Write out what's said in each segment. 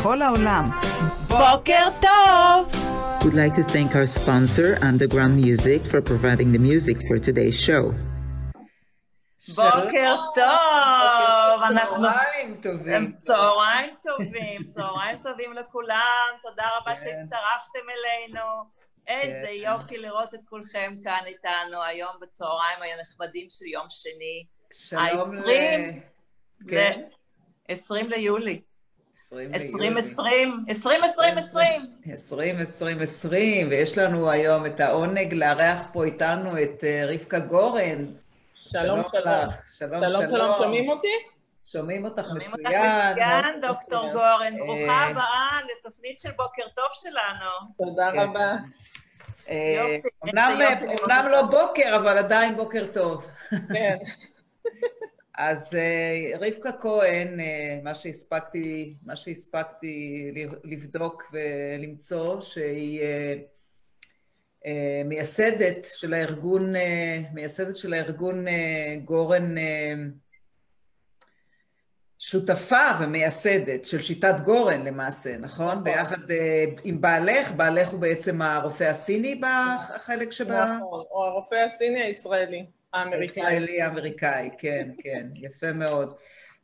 בכל העולם. בוקר טוב! We'd like to thank our sponsor, Underground Music, for providing the music for today's show. בוקר טוב! אנחנו... צהריים טובים. צהריים טובים, צהריים טובים לכולם, תודה רבה כן. שהצטרפתם אלינו. איזה כן. יופי לראות את כולכם כאן איתנו היום בצהריים הנחמדים של יום שני. שלום ל... כן, ל- 20 ליולי. 20 2020, 2020, 2020, ויש לנו היום את העונג לארח פה איתנו את אה, רבקה גורן. שלום, שלום. לך. שלום, שלום, שלום, שומעים אותי? שומעים אותך שומעים אותך מצוין. מצוין, מאוד דוקטור מצוין. גורן. ברוכה אה, הבאה לתוכנית של בוקר טוב שלנו. תודה כן. רבה. אה, יופי, אומנם איזה יופי לראות אומנם לא אותך. בוקר, אבל עדיין בוקר טוב. כן, אז אה, רבקה כהן, אה, מה שהספקתי, מה שהספקתי לבדוק ולמצוא, שהיא אה, מייסדת של הארגון, מייסדת של הארגון גורן, שותפה ומייסדת של שיטת גורן למעשה, נכון? נכון. ביחד עם בעלך, בעלך הוא בעצם הרופא הסיני בחלק שבה... נכון. או הרופא הסיני הישראלי, האמריקאי. הישראלי האמריקאי, כן, כן, יפה מאוד.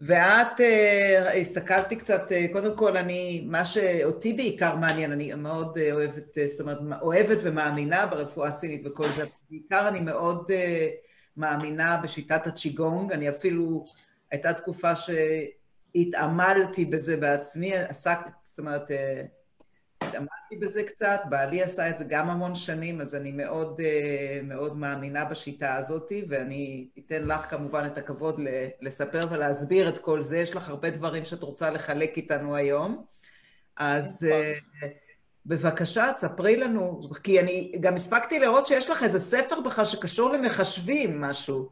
ואת, אה, הסתכלתי קצת, אה, קודם כל, אני, מה שאותי בעיקר מעניין, אני מאוד אה, אוהבת, זאת אומרת, אוהבת ומאמינה ברפואה הסינית וכל זה, בעיקר אני מאוד מאמינה בשיטת הצ'יגונג, אני אפילו, הייתה תקופה שהתעמלתי בזה בעצמי, עסק, זאת אומרת, התעמלתי בזה קצת, בעלי עשה את זה גם המון שנים, אז אני מאוד, אה, מאוד מאמינה בשיטה הזאת, ואני אתן לך כמובן את הכבוד לספר ולהסביר את כל זה. יש לך הרבה דברים שאת רוצה לחלק איתנו היום. אז נכון. אה, בבקשה, תספרי לנו, כי אני גם הספקתי לראות שיש לך איזה ספר בכלל שקשור למחשבים, משהו.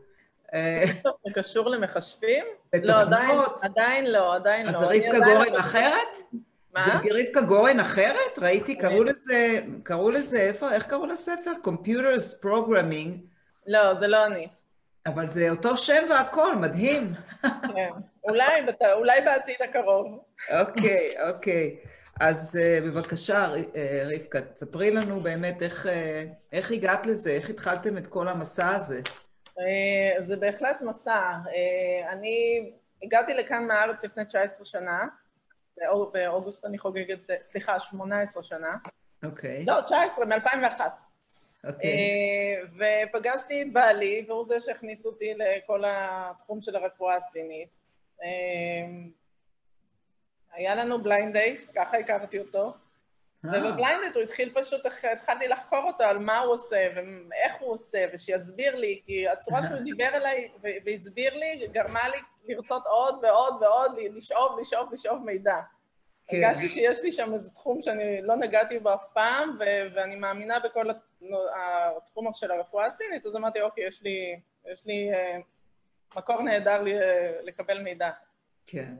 אה, זה קשור למחשבים? לא, עדיין, לא, עדיין לא. אז רבקה עדיין גורן לא- אחרת? מה? זה רבקה גורן אחרת? ראיתי, קראו לזה, קראו לזה, איפה, איך קראו לספר? Computers Programming, לא, זה לא אני. אבל זה אותו שם והכל, מדהים. כן. אולי אולי בעתיד הקרוב. אוקיי, אוקיי. אז אה, בבקשה, אה, רבקה, תספרי לנו באמת איך, אה, איך הגעת לזה, איך התחלתם את כל המסע הזה. זה בהחלט מסע. אני הגעתי לכאן מהארץ לפני 19 שנה. באוג- באוגוסט אני חוגגת, אה, סליחה, 18 שנה. אוקיי, לא, 19, מ-2001. אוקיי. אה, ופגשתי את בעלי, והוא זה שהכניס אותי לכל התחום של הרפואה הסינית. אה, היה לנו blind date, ככה הכרתי אותו, וב blind הוא התחיל פשוט, התחלתי לחקור אותו על מה הוא עושה ואיך הוא עושה, ושיסביר לי, כי הצורה שהוא דיבר אליי והסביר לי, גרמה לי לרצות עוד ועוד ועוד, לשאוב, לשאוב, לשאוב מידע. כן. הרגשתי שיש לי שם איזה תחום שאני לא נגעתי בו אף פעם, ו- ואני מאמינה בכל הת- התחום של הרפואה הסינית, אז אמרתי, אוקיי, יש לי, יש לי אה, מקור נהדר לי, לקבל מידע. כן.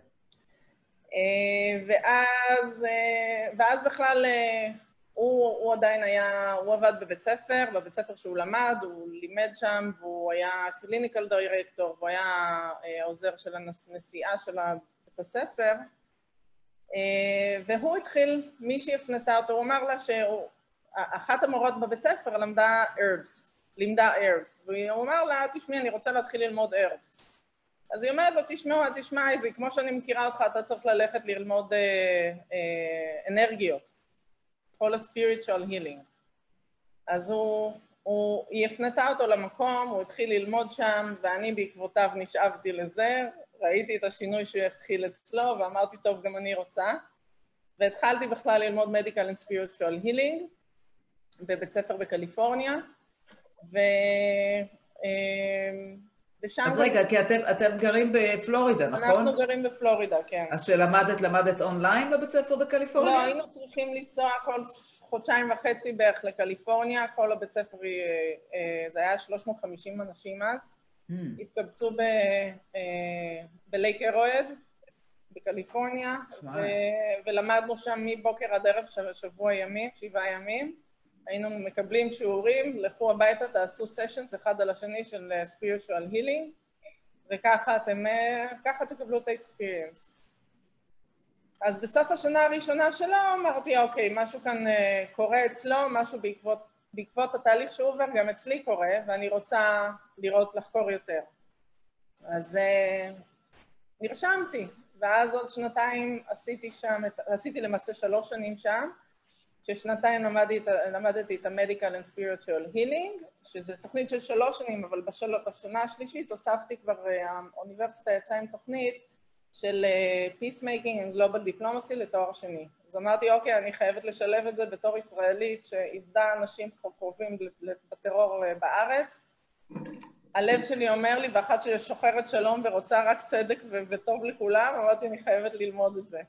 אה, ואז, אה, ואז בכלל אה, הוא, הוא עדיין היה, הוא עבד בבית ספר, בבית ספר שהוא למד, הוא לימד שם, והוא היה קליניקל דירקטור, והוא היה העוזר של הנשיאה של בית הספר. והוא התחיל, מישהי הפנתה אותו, הוא אמר לה שאחת המורות בבית ספר למדה herbs, לימדה herbs, והוא אמר לה, תשמעי, אני רוצה להתחיל ללמוד herbs. אז היא אומרת לו, תשמעו, תשמע, איזי, כמו שאני מכירה אותך, אתה צריך ללכת ללמוד אה, אה, אנרגיות. כל ה-spiritual healing. אז הוא, הוא, היא הפנתה אותו למקום, הוא התחיל ללמוד שם, ואני בעקבותיו נשאבתי לזה, ראיתי את השינוי שהוא התחיל אצלו, ואמרתי, טוב, גם אני רוצה. והתחלתי בכלל ללמוד Medical and Spiritual Healing בבית ספר בקליפורניה, ו... אה. אז רגע, כי אתם, אתם גרים בפלורידה, נכון? אנחנו גרים בפלורידה, כן. אז שלמדת, למדת אונליין בבית ספר לא, בקליפורניה? היינו צריכים לנסוע כל חודשיים וחצי בערך לקליפורניה, כל הבית ספר, אה, אה, זה היה 350 אנשים אז, Hmm, התקבצו ב- אה, בלייק הרואד, בקליפורניה. ו- ולמדנו שם מבוקר עד ערב שבוע ימים, שבעה ימים. היינו מקבלים שיעורים, לכו הביתה, תעשו סשנס אחד על השני של אה, spiritual healing, וככה אתם, אה, ככה תקבלו את האקספיריאנס. אז בסוף השנה הראשונה שלו אמרתי, אוקיי, משהו כאן אה, קורה אצלו, משהו בעקבות, בעקבות התהליך שהוא עובר, גם אצלי קורה, ואני רוצה לראות, לחקור יותר. אז אה, נרשמתי, ואז עוד שנתיים עשיתי שם, עשיתי למעשה שלוש שנים שם, ששנתיים למדתי, למדתי את ה-Medical and Spiritual Healing, שזה תוכנית של שלוש שנים, אבל בשל, בשנה השלישית הוספתי כבר, אה, האוניברסיטה יצאה עם תוכנית של אה, Peacemaking and Global Diplomacy לתואר שני. אז אמרתי, אוקיי, אני חייבת לשלב את זה בתור ישראלית שאיבדה אנשים קרובים בטרור אה, בארץ. הלב שלי אומר לי, ואחת ששוחרת שלום ורוצה רק צדק וטוב לכולם, אמרתי, אני חייבת ללמוד את זה.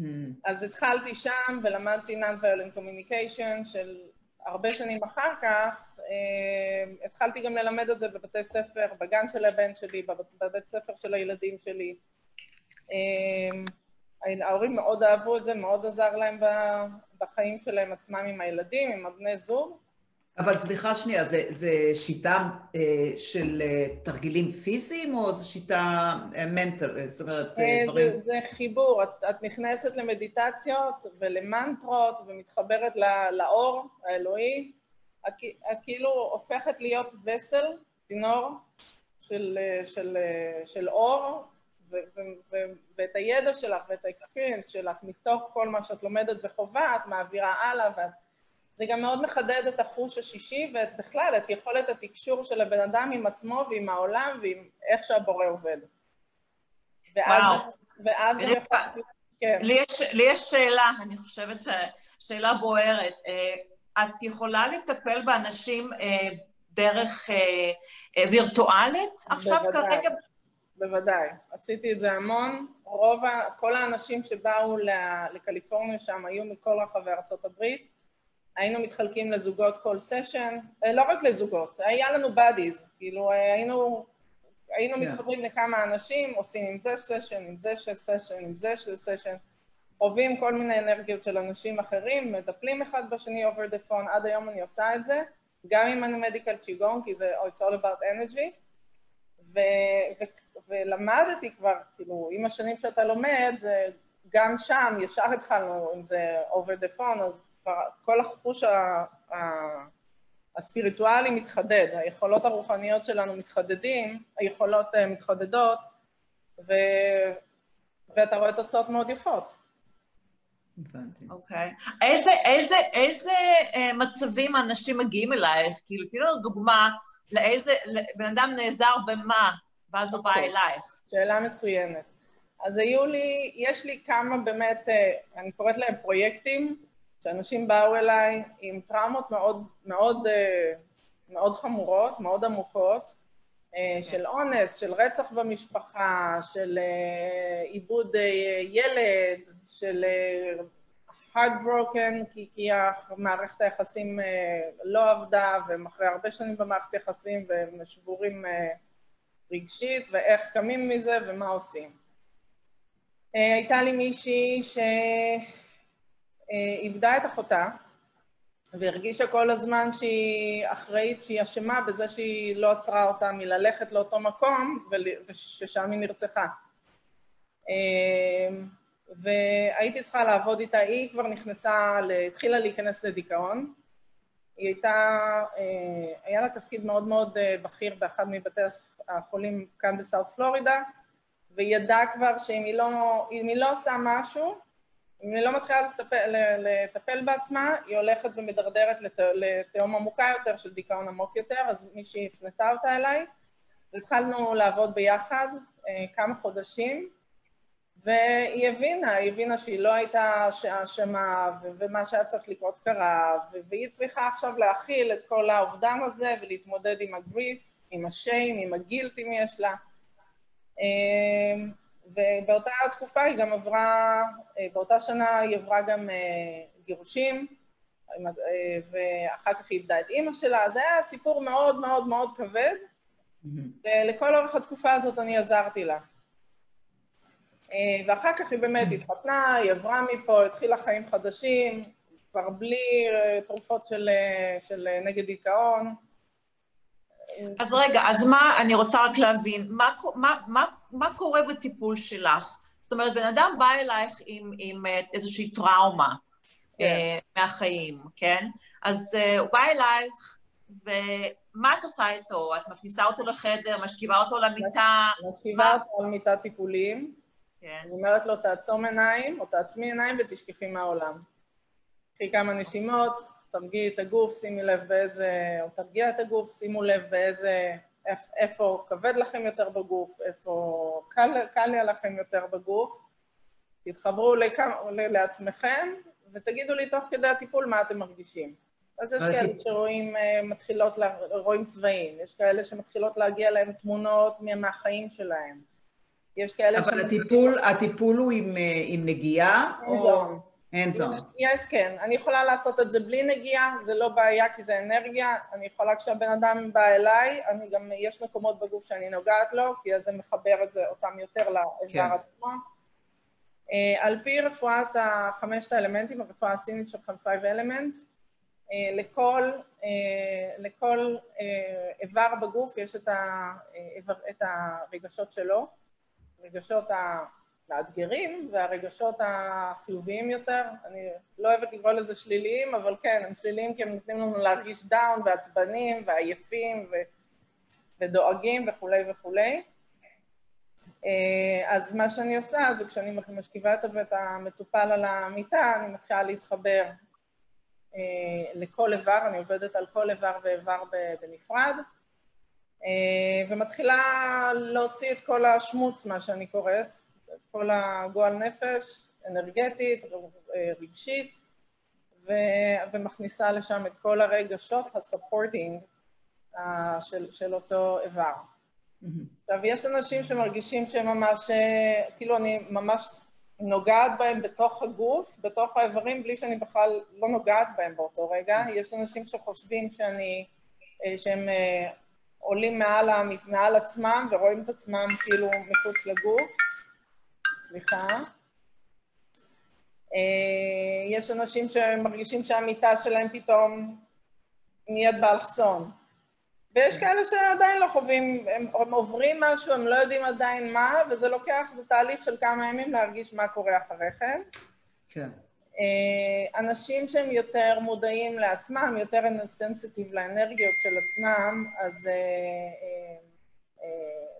Mm. אז התחלתי שם ולמדתי Non-Violent Communication של הרבה שנים אחר כך. אה, התחלתי גם ללמד את זה בבתי ספר, בגן של הבן שלי, בבית ספר של הילדים שלי. אה, ההורים מאוד אהבו את זה, מאוד עזר להם בחיים שלהם עצמם עם הילדים, עם הבני זוג. אבל סליחה שנייה, זה, זה שיטה אה, של אה, תרגילים פיזיים או זו שיטה מנטל, אה, זאת אומרת אה, אה, דברים... זה, זה חיבור, את, את נכנסת למדיטציות ולמנטרות ומתחברת לא, לאור האלוהי, את, את כאילו הופכת להיות וסל, צינור של, אה, של, של אור, ו, ו, ו, ואת הידע שלך ואת האקספיריאנס שלך מתוך כל מה שאת לומדת וחובה, את מעבירה הלאה ואת... זה גם מאוד מחדד את החוש השישי ובכלל את יכולת התקשור של הבן אדם עם עצמו ועם העולם ועם איך שהבורא עובד. ואז, וואו. ואז גם יכול... כן. לי יש, לי יש שאלה, אני חושבת ששאלה בוערת. אה, את יכולה לטפל באנשים אה, דרך אה, וירטואלית עכשיו בוודאי, כרגע? בוודאי. עשיתי את זה המון. רוב, כל האנשים שבאו לקליפורניה שם היו מכל רחבי ארצות הברית. היינו מתחלקים לזוגות כל סשן, אה, לא רק לזוגות, היה לנו buddies, כאילו אה, היינו, היינו yeah. כן. מתחברים לכמה אנשים, עושים עם זה סשן, עם זה סשן, עם זה סשן, חווים כל מיני אנרגיות של אנשים אחרים, מטפלים אחד בשני over the phone, עד היום אני עושה את זה, גם אם אני מדיקל צ'יגון, כי זה oh, it's all about energy, ו, ו, ולמדתי כבר, כאילו, עם השנים שאתה לומד, גם שם ישר התחלנו עם זה over the phone, אז כל החוש הספיריטואלי מתחדד, היכולות הרוחניות שלנו מתחדדים, היכולות אה, מתחדדות, ו... ואתה רואה תוצאות מאוד יפות. הבנתי. אוקיי. Okay. איזה, איזה, איזה אה, מצבים אנשים מגיעים אלייך? כאילו, תני לנו דוגמה לאיזה, בן אדם נעזר במה, ואז הוא okay. בא אוקיי. אלייך. שאלה מצוינת. אז היו לי, יש לי כמה באמת, אה, אני קוראת להם פרויקטים, שאנשים באו אליי עם טראומות מאוד, מאוד, אה, מאוד חמורות, מאוד עמוקות, אה, כן. של אונס, של רצח במשפחה, של אה, עיבוד ילד, של heartbroken, כי, כי מערכת היחסים לא עבדה, והם אחרי הרבה שנים במערכת יחסים והם שבורים רגשית, ואיך קמים מזה ומה עושים. הייתה לי מישהי ש... אה, איבדה את אחותה, והרגישה כל הזמן שהיא אחראית, שהיא אשמה בזה שהיא לא עצרה אותה מללכת לאותו מקום וששם היא נרצחה. אה, והייתי צריכה לעבוד איתה, היא כבר נכנסה, התחילה להיכנס לדיכאון. היא הייתה, אה, היה לה תפקיד מאוד מאוד בכיר באחד מבתי החולים כאן בסאוט פלורידה, והיא ידעה כבר שאם היא לא, היא לא עושה משהו, אם היא לא מתחילה לטפל, לטפל בעצמה, היא הולכת ומדרדרת לת, לתהום עמוקה יותר של דיכאון עמוק יותר, אז מישהי הפנתה אותה אליי, והתחלנו לעבוד ביחד אה, כמה חודשים, והיא הבינה, היא הבינה שהיא לא הייתה אשמה, ומה שהיה צריך לקרות קרה, והיא צריכה עכשיו להכיל את כל האובדן הזה ולהתמודד עם הגריף, עם השיים, עם הגילט אם יש לה. אה, ובאותה תקופה היא גם עברה, אה, באותה שנה היא עברה גם אה, גירושים, אה, ואחר כך היא איבדה את אימא שלה, זה היה סיפור מאוד מאוד מאוד כבד, ולכל אורך התקופה הזאת אני עזרתי לה. ואחר כך היא באמת התחתנה, היא עברה מפה, התחילה חיים חדשים, כבר בלי תרופות של, של נגד דיכאון. אז רגע, אז מה, אני רוצה רק להבין, מה, מה, מה, מה קורה בטיפול שלך? זאת אומרת, בן אדם בא אלייך עם, עם איזושהי טראומה כן. מהחיים, כן? אז הוא בא אלייך, ומה את עושה איתו? את מכניסה אותו לחדר, משכיבה אותו למיטה? משכיבה אותו על מיטת טיפולים. כן. אני אומרת לו, תעצום עיניים, או תעצמי עיניים ותשכחי מהעולם. קחי כמה נשימות, תרגיעי את הגוף, שימי לב באיזה, או תרגיע את הגוף, שימו לב באיזה, איך, איפה כבד לכם יותר בגוף, איפה קל, קל לי לכם יותר בגוף. תתחברו לכמה, לעצמכם ותגידו לי תוך כדי הטיפול מה אתם מרגישים. אז יש כאלה שרואים, אה, מתחילות, רואים צבעים, יש כאלה שמתחילות להגיע להם תמונות מהחיים שלהם. יש כאלה אבל שמתחילות... הטיפול, הטיפול הוא עם, אה, עם נגיעה? או... hands on. יש, כן. אני יכולה לעשות את זה בלי נגיעה, זה לא בעיה כי זה אנרגיה. אני יכולה, כשהבן אדם בא אליי, אני גם, יש מקומות בגוף שאני נוגעת לו, כי אז זה מחבר את זה, אותם יותר לאיבר כן. עצמו. אה, על פי רפואת החמשת האלמנטים, הרפואה הסינית של ה five element, אה, לכל, אה, לכל אה, איבר בגוף יש את, ה, אה, את הרגשות שלו, רגשות המאתגרים והרגשות החיוביים יותר. אני לא אוהבת לקרוא לזה שליליים, אבל כן, הם שליליים כי הם נותנים לנו להרגיש down ועצבנים ועייפים ו... ודואגים וכולי וכולי. אה, אז מה שאני עושה זה כשאני משכיבה את המטופל על המיטה, אני מתחילה להתחבר אה, לכל איבר, אני עובדת על כל איבר ואיבר בנפרד, אה, ומתחילה להוציא את כל השמוץ, מה שאני קוראת, כל הגועל נפש, אנרגטית, רגשית, ו, ומכניסה לשם את כל הרגשות הספורטינג uh, של, של אותו איבר. עכשיו, יש אנשים שמרגישים שהם ממש, אה, כאילו אני ממש נוגעת בהם בתוך הגוף, בתוך האיברים, בלי שאני בכלל לא נוגעת בהם באותו רגע. יש אנשים שחושבים שאני, אה, שהם אה, עולים מעל, מעל עצמם ורואים את עצמם כאילו מחוץ לגוף. סליחה. אה, יש אנשים שמרגישים שהמיטה שלהם פתאום נהיית באלכסון. ויש כאלה שעדיין לא חווים, הם, הם עוברים משהו, הם לא יודעים עדיין מה, וזה לוקח, זה תהליך של כמה ימים להרגיש מה קורה אחרי כן. כן. אה, אנשים שהם יותר מודעים לעצמם, יותר סנסיטיב לאנרגיות של עצמם, אז אה, אה, אה,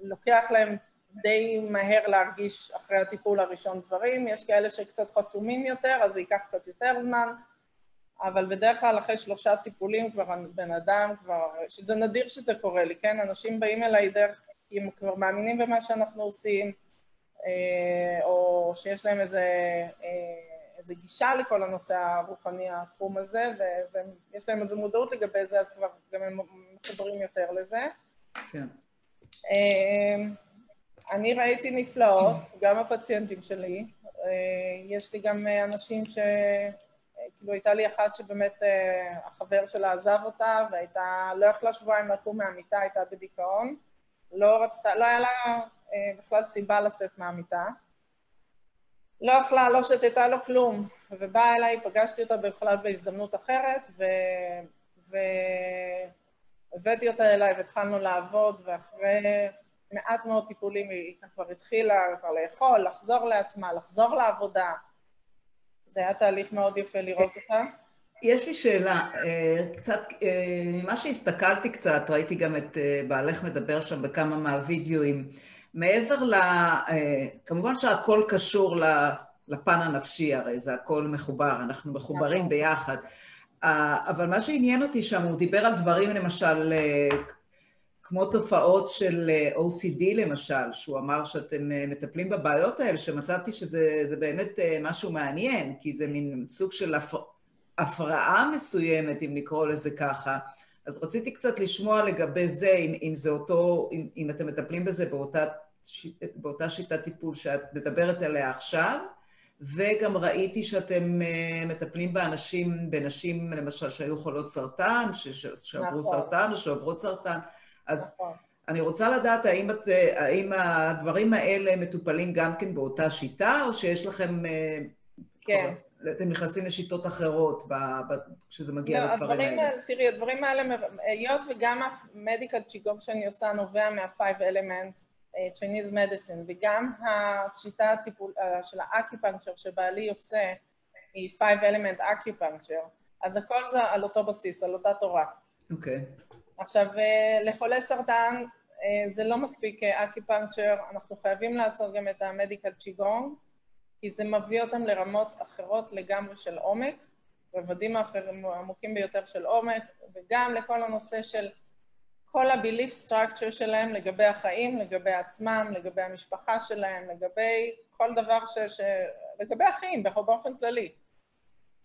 לוקח להם די מהר להרגיש אחרי הטיפול הראשון דברים, יש כאלה שקצת חסומים יותר, אז זה ייקח קצת יותר זמן, אבל בדרך כלל אחרי שלושה טיפולים כבר בן אדם כבר, שזה נדיר שזה קורה לי, כן? אנשים באים אליי דרך, הם כבר מאמינים במה שאנחנו עושים, אה, או שיש להם איזה, אה, איזה גישה לכל הנושא הרוחני, התחום הזה, ויש להם איזו מודעות לגבי זה, אז כבר גם הם מחוברים יותר לזה. כן. אה, אני ראיתי נפלאות, גם הפציינטים שלי. אה, יש לי גם אנשים ש... כאילו הייתה לי אחת שבאמת אה, החבר שלה עזב אותה והייתה, לא יכלה שבועיים לקום מהמיטה, הייתה בדיכאון. לא רצתה, לא היה לה אה, בכלל סיבה לצאת מהמיטה. לא יכלה, לא שתתה לו כלום, ובאה אליי, פגשתי אותה בכלל בהזדמנות אחרת, ו... והבאתי אותה אליי והתחלנו לעבוד, ואחרי מעט מאוד טיפולים היא כבר התחילה כבר לאכול, לחזור לעצמה, לחזור לעבודה. זה היה תהליך מאוד יפה לראות אותה. יש לי שאלה, אה, קצת, אה, ממה שהסתכלתי קצת, ראיתי גם את אה, בעלך מדבר שם בכמה מהווידאוים, מעבר ל... כמובן שהכל קשור לפן הנפשי, הרי זה הכל מחובר, אנחנו מחוברים נכון. ביחד. אבל מה שעניין אותי שם, הוא דיבר על דברים, למשל, כמו תופעות של אה, OCD למשל, שהוא אמר שאתם אה, מטפלים בבעיות האלה, שמצאתי שזה באמת אה, משהו מעניין, כי זה מין סוג של הפר... הפרעה מסוימת, אם נקרא לזה ככה. אז רציתי קצת לשמוע לגבי זה, אם, אם זה אותו, אם, אם אתם מטפלים בזה באותה, באותה שיטת טיפול שאת מדברת עליה עכשיו, וגם ראיתי שאתם מטפלים באנשים, בנשים למשל שהיו חולות סרטן, שעברו נכון. סרטן או שעוברות סרטן. אז נכון. אני רוצה לדעת האם, את, האם הדברים האלה מטופלים גם כן באותה שיטה, או שיש לכם... אה, כן. אתם נכנסים לשיטות אחרות כשזה מגיע לא, לדברים האלה. האלה. תראי, הדברים האלה, היות וגם המדיקל צ'יגום שאני עושה נובע מה-5 אלמנט, Chinese medicine, וגם השיטה הטיפול, של האקיפנקצ'ר שבעלי עושה, היא five element acupuncture, אז הכל זה על אותו בסיס, על אותה תורה. אוקיי. Okay. עכשיו, לחולי סרטן זה לא מספיק אקיפנקצ'ר, אנחנו חייבים לעשות גם את המדיקל צ'יגונג, כי זה מביא אותם לרמות אחרות לגמרי של עומק, רבדים עמוקים ביותר של עומק, וגם לכל הנושא של כל ה-belief structure שלהם לגבי החיים, לגבי עצמם, לגבי המשפחה שלהם, לגבי כל דבר ש... ש... לגבי החיים באופן כללי.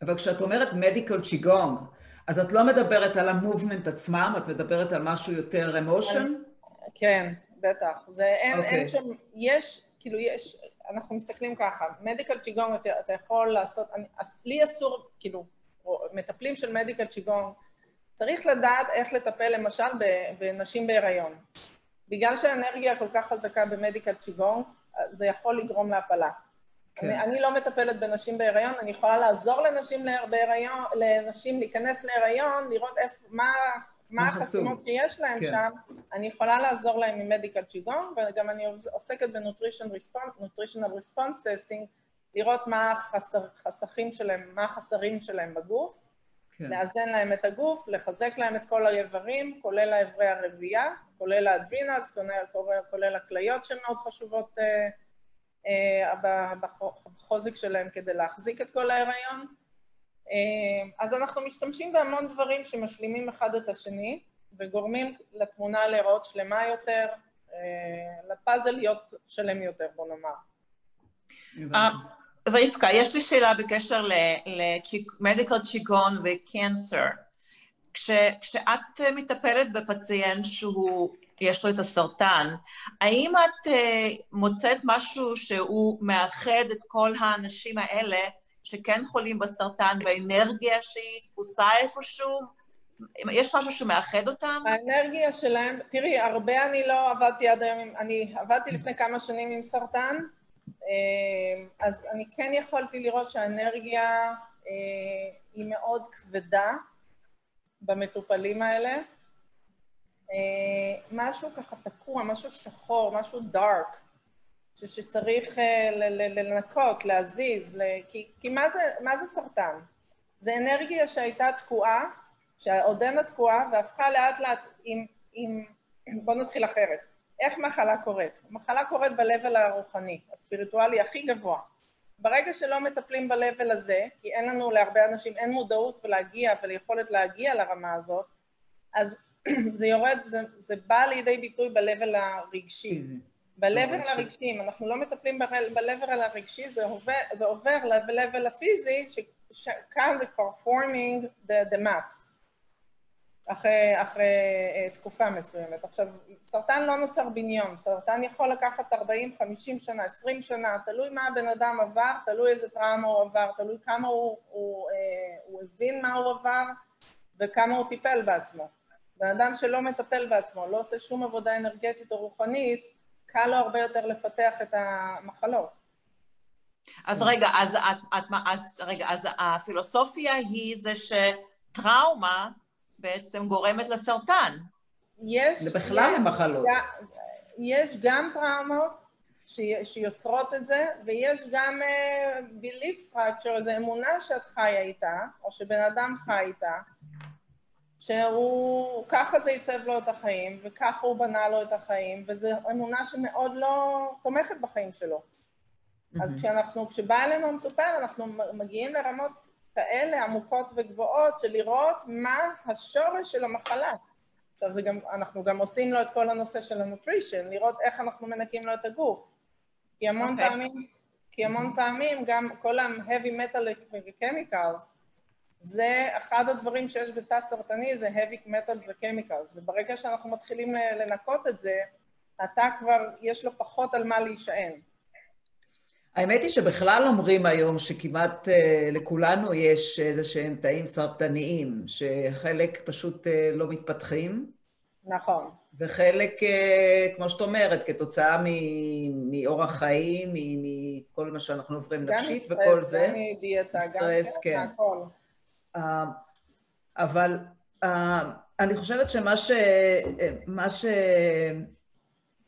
אבל כשאת אומרת מדיקל צ'יגונג, אז את לא מדברת על המובמנט עצמם, את מדברת על משהו יותר אמושן? כן, בטח. זה אין, okay. אין אוקיי. שם, יש, כאילו יש, אנחנו מסתכלים ככה, מדיקל צ'יגונג אתה, אתה יכול לעשות, אני, לי אסור, כאילו, מטפלים של מדיקל צ'יגונג, צריך לדעת איך לטפל למשל בנשים בהיריון. בגלל שהאנרגיה כל כך חזקה במדיקל צ'יגונג, זה יכול לגרום להפלה. כן. אני, אני לא מטפלת בנשים בהיריון, אני יכולה לעזור לנשים בהיריון, לנשים להיכנס להיריון, לראות איך, מה, מה החסימות שיש להם כן. שם, אני יכולה לעזור להם עם medical צ'יגונג, וגם אני עוסקת ב nutritional response testing, לראות מה החסכים שלהם, מה החסרים שלהם בגוף, כן. לאזן להם את הגוף, לחזק להם את כל האיברים, כולל האיברי הרבייה, כולל ה adrenals, כולל, כולל הכליות שמאוד חשובות uh, בחוזק שלהם כדי להחזיק את כל ההיריון. אה, אז אנחנו משתמשים בהמון דברים שמשלימים אחד את השני וגורמים לתמונה להיראות שלמה יותר, אה, לפאזל להיות שלם יותר, בוא נאמר. רבקה, יש לי שאלה בקשר למדיקל צ'יגון וקנסר. כשאת מטפלת בפציינט שהוא יש לו את הסרטן, האם את uh, מוצאת משהו שהוא מאחד את כל האנשים האלה שכן חולים בסרטן באנרגיה שהיא תפוסה איפשהו? יש משהו שמאחד אותם? האנרגיה שלהם, תראי, הרבה אני לא עבדתי עד היום, אני עבדתי לפני כמה שנים עם סרטן, אה, אז אני כן יכולתי לראות שהאנרגיה אה, היא מאוד כבדה במטופלים האלה. משהו ככה תקוע, משהו שחור, משהו דארק, שצריך אה, לנקות, להזיז, כי, כי מה, זה, מה זה סרטן? זה אנרגיה שהייתה תקועה, שעודנה תקועה, והפכה לאט לאט עם, עם... בואו נתחיל אחרת. איך מחלה קורית? מחלה קורית ב-level הרוחני, הספיריטואלי הכי גבוה. ברגע שלא מטפלים ב-level הזה, כי אין לנו, להרבה אנשים אין מודעות ולהגיע וליכולת להגיע לרמה הזאת, אז זה יורד, זה, זה בא לידי ביטוי ב-level הרגשי. ב-level הרגשי, אם אנחנו לא מטפלים ב-level הרגשי, זה עובר, זה עובר ל-level הפיזי, שכאן זה כבר forming the, the mass, אחרי, אחרי uh, תקופה מסוימת. עכשיו, סרטן לא נוצר בניון, סרטן יכול לקחת 40, 50 שנה, 20 שנה, תלוי מה הבן אדם עבר, תלוי איזה טראומה הוא עבר, תלוי כמה הוא, הוא, uh, הוא הבין מה הוא עבר וכמה הוא טיפל בעצמו. בן אדם שלא מטפל בעצמו, לא עושה שום עבודה אנרגטית או רוחנית, קל לו הרבה יותר לפתח את המחלות. אז רגע, אז, את, את, אז, רגע, אז הפילוסופיה היא זה שטראומה בעצם גורמת לסרטן. יש... זה בכלל למחלות. יש גם טראומות שיוצרות את זה, ויש גם uh, belief structure, זו אמונה שאת חיה איתה, או שבן אדם חי איתה, שהוא, ככה זה ייצב לו את החיים, וככה הוא בנה לו את החיים, וזו אמונה שמאוד לא תומכת בחיים שלו. Mm-hmm. אז כשאנחנו, כשבא אלינו המטופל, אנחנו מגיעים לרמות כאלה עמוקות וגבוהות של לראות מה השורש של המחלה. עכשיו, זה גם, אנחנו גם עושים לו את כל הנושא של ה nutrition, לראות איך אנחנו מנקים לו את הגוף. כי המון אוקיי. אוקיי. פעמים, כי המון פעמים גם כל ה heavy metal chemicals, זה אחד הדברים שיש בתא סרטני, זה heavy metals ו-chemicals, וברגע שאנחנו מתחילים לנקות את זה, התא כבר, יש לו פחות על מה להישען. האמת היא שבכלל אומרים היום שכמעט uh, לכולנו יש איזה שהם תאים סרטניים, שחלק פשוט uh, לא מתפתחים. נכון. וחלק, uh, כמו שאת אומרת, כתוצאה מאורח חיים, מכל מה שאנחנו עוברים נפשית וכל זה. גם מסטרס, גם מדיאטה, גם כן, הכל. אה, אבל uh, אני חושבת שמה ש... מה ש...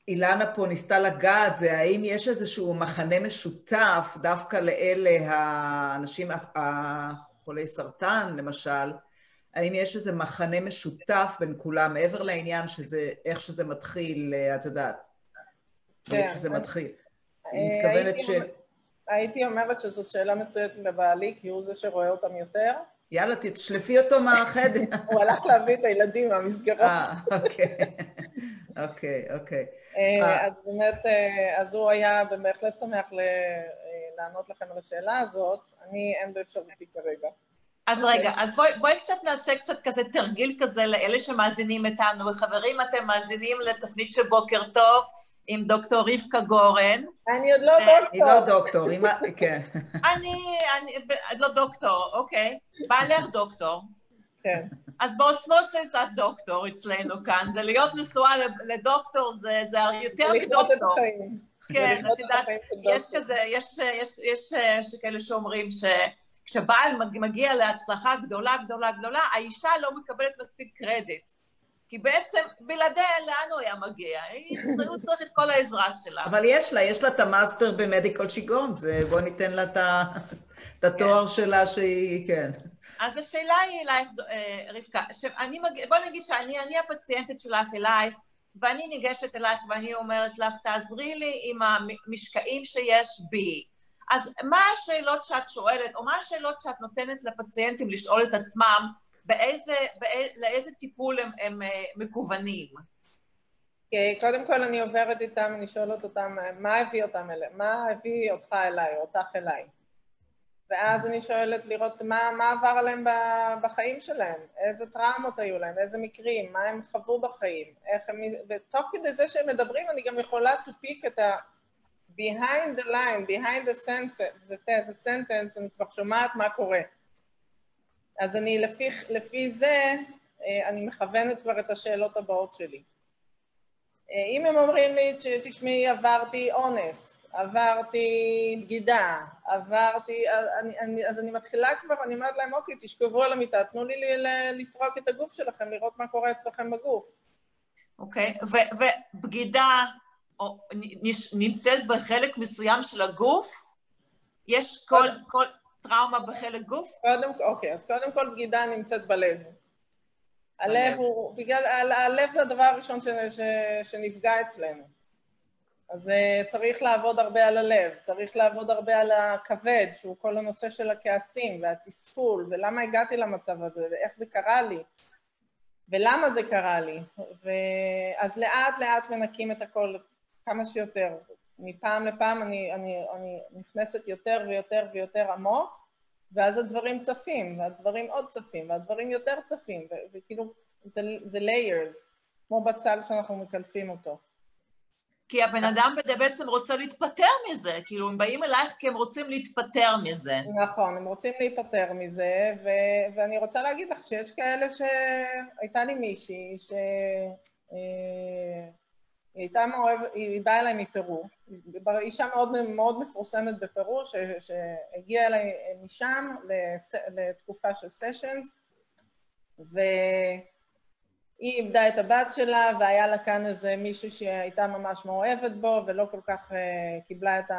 אילנה פה ניסתה לגעת, זה האם יש איזשהו מחנה משותף דווקא לאלה האנשים, החולי סרטן למשל, האם יש איזה מחנה משותף בין כולם, מעבר לעניין שזה, איך שזה מתחיל, את יודעת, כן. איך שזה מתחיל. אני מתכוונת ש... הייתי אומרת שזאת שאלה מצוינת לבעלי, כי הוא זה שרואה אותם יותר. יאללה, תשלפי אותו מהחדר. הוא הלך להביא את הילדים מהמסגרות. אה, אוקיי. אוקיי, אוקיי. אה, אה. אז באמת, אה, אז הוא היה בהחלט שמח לענות לכם על השאלה הזאת. אני, אין באפשרותי כרגע. אז okay. רגע, אז בואי, בואי קצת נעשה קצת כזה תרגיל כזה לאלה שמאזינים איתנו. וחברים, אתם מאזינים לתפנית של בוקר טוב עם דוקטור רבקה גורן. אני עוד לא דוקטור. היא לא דוקטור, היא כן. אני, אני, לא דוקטור, אוקיי. בעלך דוקטור. כן. אז באוסמוסס את דוקטור אצלנו כאן, זה להיות נשואה לדוקטור, זה, זה יותר מדוקטור. כן, את יודעת, יש כזה, יש, יש, יש, יש כאלה שאומרים שכשבעל מגיע להצלחה גדולה, גדולה, גדולה, האישה לא מקבלת מספיק קרדיט. כי בעצם בלעדיה לאן הוא היה מגיע? הוא צריך את כל העזרה שלה. אבל יש לה, יש לה את המאסטר במדיקל שיגון, בוא ניתן לה את התואר שלה שהיא, כן. אז השאלה היא אלייך, אה, רבקה, שאני, בוא נגיד שאני אני הפציינטית שלך אלייך, ואני ניגשת אלייך ואני אומרת לך, תעזרי לי עם המשקעים שיש בי. אז מה השאלות שאת שואלת, או מה השאלות שאת נותנת לפציינטים לשאול את עצמם, באיזה, באיזה, לאיזה טיפול הם, הם אה, מקוונים? קודם כל אני עוברת איתם, אני שואלת אותם, מה הביא אותם אליי? מה הביא אותך אליי או אותך אליי? ואז אני שואלת לראות מה, מה עבר עליהם בחיים שלהם, איזה טראומות היו להם, איזה מקרים, מה הם חוו בחיים, איך הם... ותוך כדי זה שהם מדברים אני גם יכולה to pick את ה... behind the line, behind the sentence, the sentence, אני כבר שומעת מה קורה. אז אני לפי, לפי זה, אה, אני מכוונת כבר את השאלות הבאות שלי. אה, אם הם אומרים לי, תשמעי, עברתי אונס, עברתי בגידה, עברתי, אני, אני, אז אני מתחילה כבר, אני אומרת להם, אוקיי, תשכבו על המיטה, תנו לי לסרוק את הגוף שלכם, לראות מה קורה אצלכם בגוף. אוקיי, okay. ובגידה או, נמצאת בחלק מסוים של הגוף? יש כל, כל טראומה בחלק גוף? קודם, אוקיי, אז קודם כל בגידה נמצאת בלב. הלב הוא, בגלל, הלב זה הדבר הראשון ש, ש, שנפגע אצלנו. אז uh, צריך לעבוד הרבה על הלב, צריך לעבוד הרבה על הכבד, שהוא כל הנושא של הכעסים והתסכול, ולמה הגעתי למצב הזה, ואיך זה קרה לי, ולמה זה קרה לי. ואז לאט לאט מנקים את הכל כמה שיותר. מפעם לפעם אני, אני, אני נכנסת יותר ויותר ויותר עמוק, ואז הדברים צפים, והדברים עוד צפים, והדברים יותר צפים, וכאילו זה, זה layers, כמו בצל שאנחנו מקלפים אותו. כי הבן אדם בעצם רוצה להתפטר מזה, כאילו הם באים אלייך כי הם רוצים להתפטר מזה. נכון, הם רוצים להיפטר מזה, ו- ואני רוצה להגיד לך שיש כאלה שהייתה לי מישהי ש... אה, היא הייתה מאוהב, היא באה אליי מפרו, אישה מאוד, מאוד מפורסמת בפרו ש, שהגיעה אליי משם לתקופה של סשנס ו... היא איבדה את הבת שלה והיה לה כאן איזה מישהו שהייתה ממש מאוהבת בו ולא כל כך uh, קיבלה את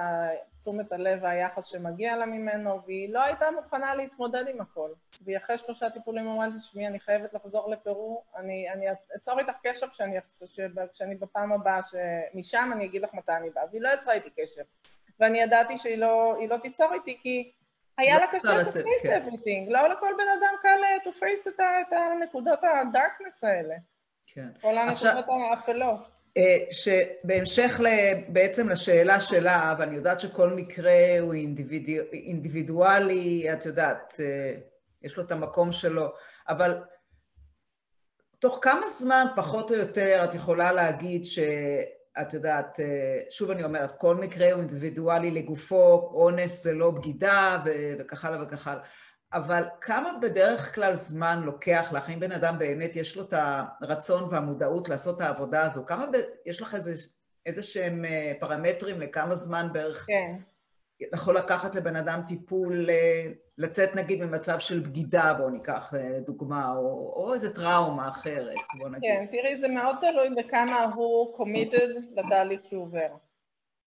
תשומת הלב והיחס שמגיע לה ממנו והיא לא הייתה מוכנה להתמודד עם הכל. והיא אחרי שלושה טיפולים אמרה לי, תשמעי, אני חייבת לחזור לפרו, אני, אני אצור איתך קשר כשאני, כשאני בפעם הבאה, שמשם אני אגיד לך מתי אני באה, והיא לא יצרה איתי קשר. ואני ידעתי שהיא לא, לא תיצור איתי כי היה לה קשה to face כן. everything, לא לכל בן אדם קל אה, to face את הנקודות הדארקנס האלה. כן. כל הנקודות האפלות. אה, שבהמשך בעצם לשאלה שלה, ואני יודעת שכל מקרה הוא אינדיבידואלי, את יודעת, אה, יש לו את המקום שלו, אבל תוך כמה זמן, פחות או יותר, את יכולה להגיד ש... את יודעת, אה, שוב אני אומרת, כל מקרה הוא אינדיבידואלי לגופו, אונס זה לא בגידה וכך הלאה וכך הלאה. אבל כמה בדרך כלל זמן לוקח לך, אם בן אדם באמת יש לו את הרצון והמודעות לעשות את העבודה הזו, כמה, ב... יש לך איזה, איזה שהם אה, פרמטרים לכמה זמן בערך כן. יכול לקחת לבן אדם טיפול, אה, לצאת נגיד ממצב של בגידה, בואו ניקח אה, דוגמה, או, או איזה טראומה אחרת, בואו נגיד. כן, תראי, זה מאוד תלוי בכמה הוא committed לתהליך שהוא עובר.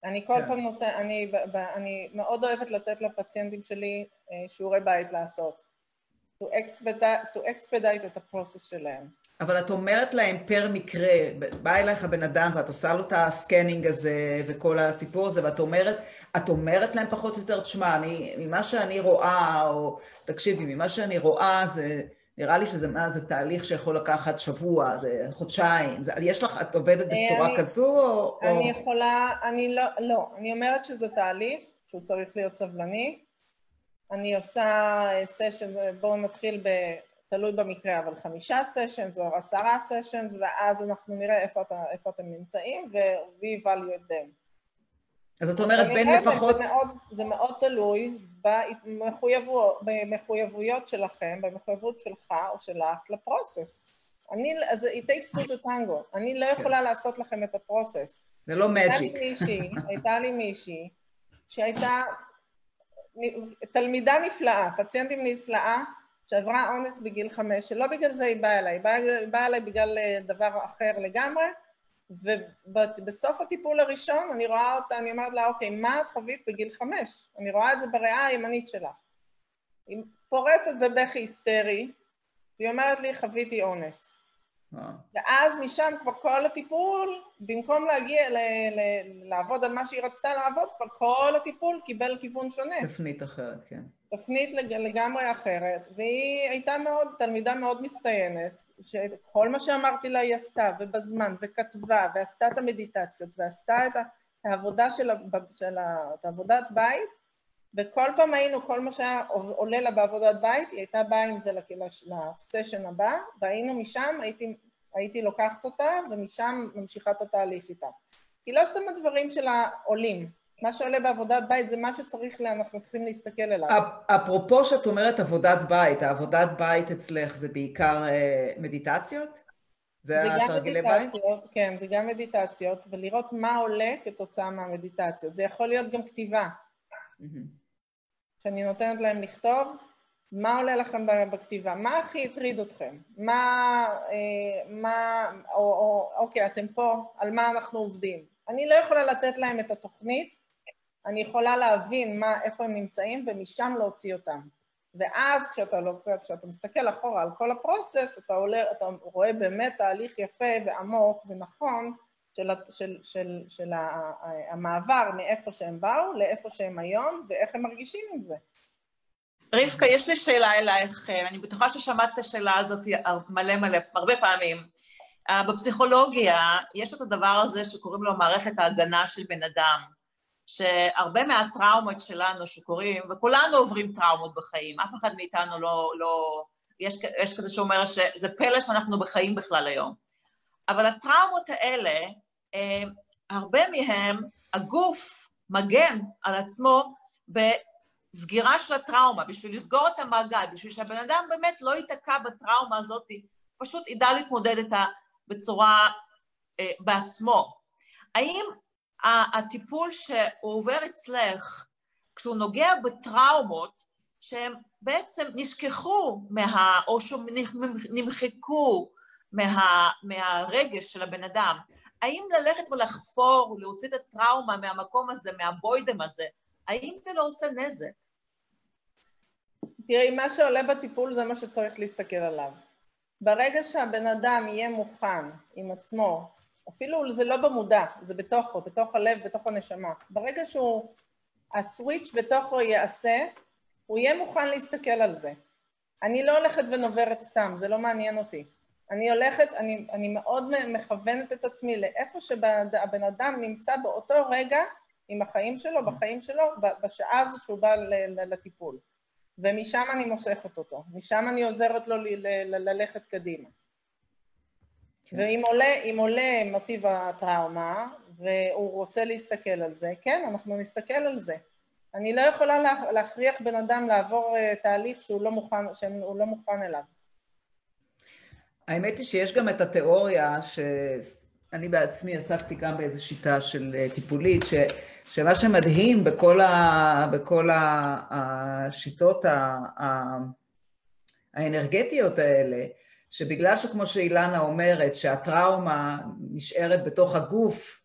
אני כל כן. פעם נותן, אני, אני מאוד אוהבת לתת לפציינטים שלי אה, שיעורי בית לעשות. to expedite, to expedite את הפרוסס שלהם. אבל את אומרת להם פר מקרה, בא אלייך הבן אדם ואת עושה לו את ה scanning הזה וכל הסיפור הזה, ואת אומרת, את אומרת להם פחות או יותר, תשמע, אני, ממה שאני רואה, או תקשיבי, ממה שאני רואה זה, נראה לי שזה מה, זה תהליך שיכול לקחת שבוע, זה חודשיים, זה, יש לך, את עובדת בצורה אני, כזו או... אני או... יכולה, אני לא, לא, אני אומרת שזה תהליך שהוא צריך להיות סבלני, אני עושה session, אה, בואו נתחיל ב... תלוי במקרה, אבל חמישה סשנס או עשרה סשנס, ואז אנחנו נראה איפה, אתה, איפה אתם נמצאים, ו-we evaluate them. אז את אומרת בין לפחות... זה מאוד, זה מאוד תלוי במחויבו, במחויבויות שלכם, במחויבות שלך או שלך לפרוסס. אני, אז it takes two to tango. אני לא יכולה כן. לעשות לכם את הפרוסס. זה לא מג'יק. הייתה לי מישהי שהייתה תלמידה נפלאה, פציינטים נפלאה, שעברה אונס בגיל חמש, שלא בגלל זה היא באה אליי, היא באה, באה אליי בגלל אה, דבר אחר לגמרי, ובסוף הטיפול הראשון אני רואה אותה, אני אומרת לה, אוקיי, מה את חווית בגיל חמש? אני רואה את זה בריאה הימנית שלה. היא פורצת בבכי היסטרי, והיא אומרת לי, חוויתי אונס. אה. ואז משם כבר כל הטיפול, במקום להגיע, ל, ל, לעבוד על מה שהיא רצתה לעבוד, כבר כל הטיפול קיבל כיוון שונה. תפנית אחרת, כן. תפנית לגמרי אחרת, והיא הייתה מאוד, תלמידה מאוד מצטיינת, שכל מה שאמרתי לה היא עשתה, ובזמן, וכתבה, ועשתה את המדיטציות, ועשתה את העבודה של, של את העבודת בית, וכל פעם היינו, כל מה שהיה עולה לה בעבודת בית, היא הייתה באה עם זה לסשן הבא, והיינו משם, הייתי, הייתי לוקחת אותה, ומשם ממשיכה את התהליך איתה. כי לא סתם הדברים של העולים, מה שעולה בעבודת בית זה מה שצריך, אנחנו צריכים להסתכל עליו. אפרופו שאת אומרת עבודת בית, העבודת בית אצלך זה בעיקר אה, מדיטציות? זה, זה התרגילי בית? כן, זה גם מדיטציות, ולראות מה עולה כתוצאה מהמדיטציות. זה יכול להיות גם כתיבה. שאני נותנת להם לכתוב, מה עולה לכם בכתיבה? מה הכי הטריד אתכם? מה, אה, מה, או, או אוקיי, אתם פה, על מה אנחנו עובדים? אני לא יכולה לתת להם את התוכנית, אני יכולה להבין מה, איפה הם נמצאים ומשם להוציא אותם. ואז כשאתה, לא, כשאתה מסתכל אחורה על כל הפרוסס, אתה, עולה, אתה רואה באמת תהליך יפה ועמוק ונכון של, של, של, של המעבר מאיפה שהם באו לאיפה שהם היום ואיך הם מרגישים עם זה. רבקה, יש לי שאלה אלייך, אני בטוחה ששמעת את השאלה הזאת מלא מלא, הרבה פעמים. בפסיכולוגיה יש את הדבר הזה שקוראים לו מערכת ההגנה של בן אדם. שהרבה מהטראומות שלנו שקורים, וכולנו עוברים טראומות בחיים, אף אחד מאיתנו לא, לא יש, יש כזה שאומר שזה פלא שאנחנו בחיים בכלל היום. אבל הטראומות האלה, אה, הרבה מהם, הגוף מגן על עצמו בסגירה של הטראומה, בשביל לסגור את המעגל, בשביל שהבן אדם באמת לא ייתקע בטראומה הזאת, פשוט ידע להתמודד איתה בצורה, אה, בעצמו. האם הטיפול שהוא עובר אצלך, כשהוא נוגע בטראומות שהם בעצם נשכחו מה... או שנמחקו מה, מהרגש של הבן אדם, האם ללכת ולחפור, להוציא את הטראומה מהמקום הזה, מהבוידם הזה, האם זה לא עושה נזק? תראי, מה שעולה בטיפול זה מה שצריך להסתכל עליו. ברגע שהבן אדם יהיה מוכן עם עצמו אפילו זה לא במודע, זה בתוכו, בתוך הלב, בתוך הנשמה. ברגע שהוא, הסוויץ' בתוכו יעשה, הוא יהיה מוכן להסתכל על זה. אני לא הולכת ונוברת סתם, זה לא מעניין אותי. אני הולכת, אני, אני מאוד מכוונת את עצמי לאיפה שהבן אדם נמצא באותו רגע עם החיים שלו, בחיים שלו, בשעה הזאת שהוא בא לטיפול. ומשם אני מושכת אותו, משם אני עוזרת לו ללכת קדימה. כן. ואם עולה, עולה מוטיב הטראומה והוא רוצה להסתכל על זה, כן, אנחנו נסתכל על זה. אני לא יכולה להכריח בן אדם לעבור אה, תהליך שהוא לא מוכן, שהוא לא מוכן אליו. האמת היא שיש גם את התיאוריה שאני בעצמי עסקתי גם באיזו שיטה של אה, טיפולית, ש... שמה שמדהים בכל, ה, בכל ה, השיטות ה, ה, האנרגטיות האלה, שבגלל שכמו שאילנה אומרת, שהטראומה נשארת בתוך הגוף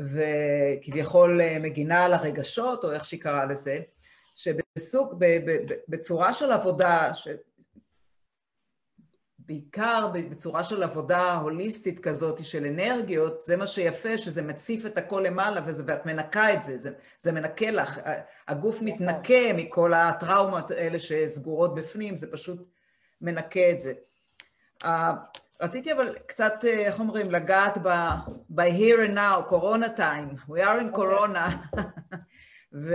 וכביכול מגינה על הרגשות, או איך שהיא קראה לזה, שבסוג, בצורה של עבודה, בעיקר בצורה של עבודה הוליסטית כזאת של אנרגיות, זה מה שיפה, שזה מציף את הכל למעלה וזה, ואת מנקה את זה, זה, זה מנקה לך, הגוף נכון. מתנקה מכל הטראומות האלה שסגורות בפנים, זה פשוט מנקה את זה. רציתי אבל קצת, uh, איך אומרים, לגעת ב- by here and now, קורונה time, we are in corona, ו...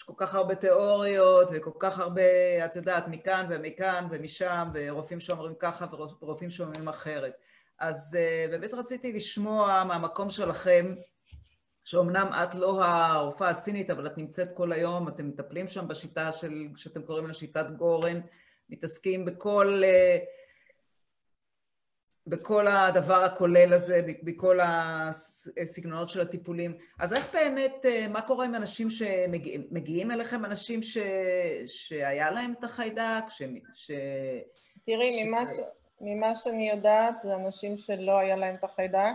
יש כל כך הרבה תיאוריות וכל כך הרבה, את יודעת, מכאן ומכאן ומשם, ורופאים שאומרים ככה ורופאים שאומרים אחרת. אז אה, באמת רציתי לשמוע מהמקום שלכם, שאומנם את לא הרופאה הסינית, אבל את נמצאת כל היום, אתם מטפלים שם בשיטה של, שאתם קוראים לה שיטת גורן, מתעסקים בכל... Uh, בכל הדבר הכולל הזה, בכל הסגנונות של הטיפולים. אז איך באמת, אה, מה קורה עם אנשים שמגיעים אליכם, אנשים ש... שהיה להם את החיידק? ש... ש... תראי, ש... ממה, ש... ממה שאני יודעת, זה אנשים שלא היה להם את החיידק.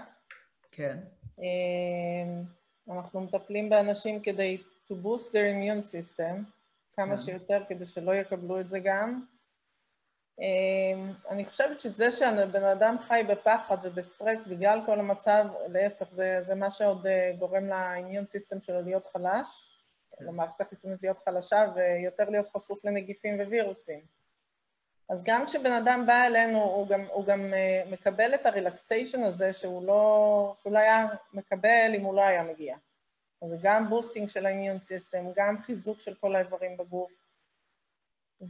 כן. אה, אנחנו מטפלים באנשים כדי to boost their immune system, כמה כן. שיותר, כדי שלא יקבלו את זה גם. אמ, אני חושבת שזה שהבן אדם חי בפחד ובסטרס בגלל כל המצב, להפך, זה, זה מה שעוד אה, גורם לאימיון סיסטם שלו להיות חלש, למערכת החיסונית להיות חלשה ויותר להיות חשוף לנגיפים ווירוסים. אז גם כשבן אדם בא אלינו, הוא גם, הוא גם אה, מקבל את הרילקסיישן הזה שהוא לא, שהוא לא היה מקבל אם הוא לא היה מגיע. אז גם boosting של ה immune system, גם חיזוק של כל האיברים בגוף.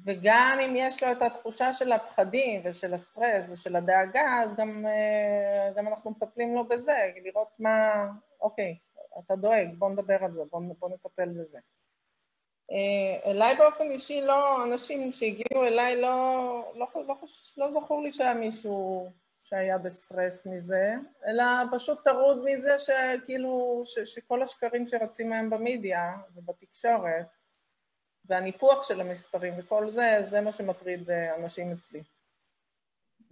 וגם אם יש לו את התחושה של הפחדים ושל הסטרס ושל הדאגה, אז גם, אה, גם אנחנו מטפלים לו בזה, לראות מה, אוקיי, אתה דואג, בוא נדבר על זה, בוא, בוא נטפל בזה. אה, אליי באופן אישי, לא, אנשים שהגיעו אליי, לא, לא, לא, לא, זכור לי שהיה מישהו שהיה בסטרס מזה, אלא פשוט טרוד מזה שכאילו, ש, שכל השקרים שרצים מהם במדיה ובתקשורת, והניפוח של המספרים וכל זה, זה מה שמטריד אה, אנשים אצלי.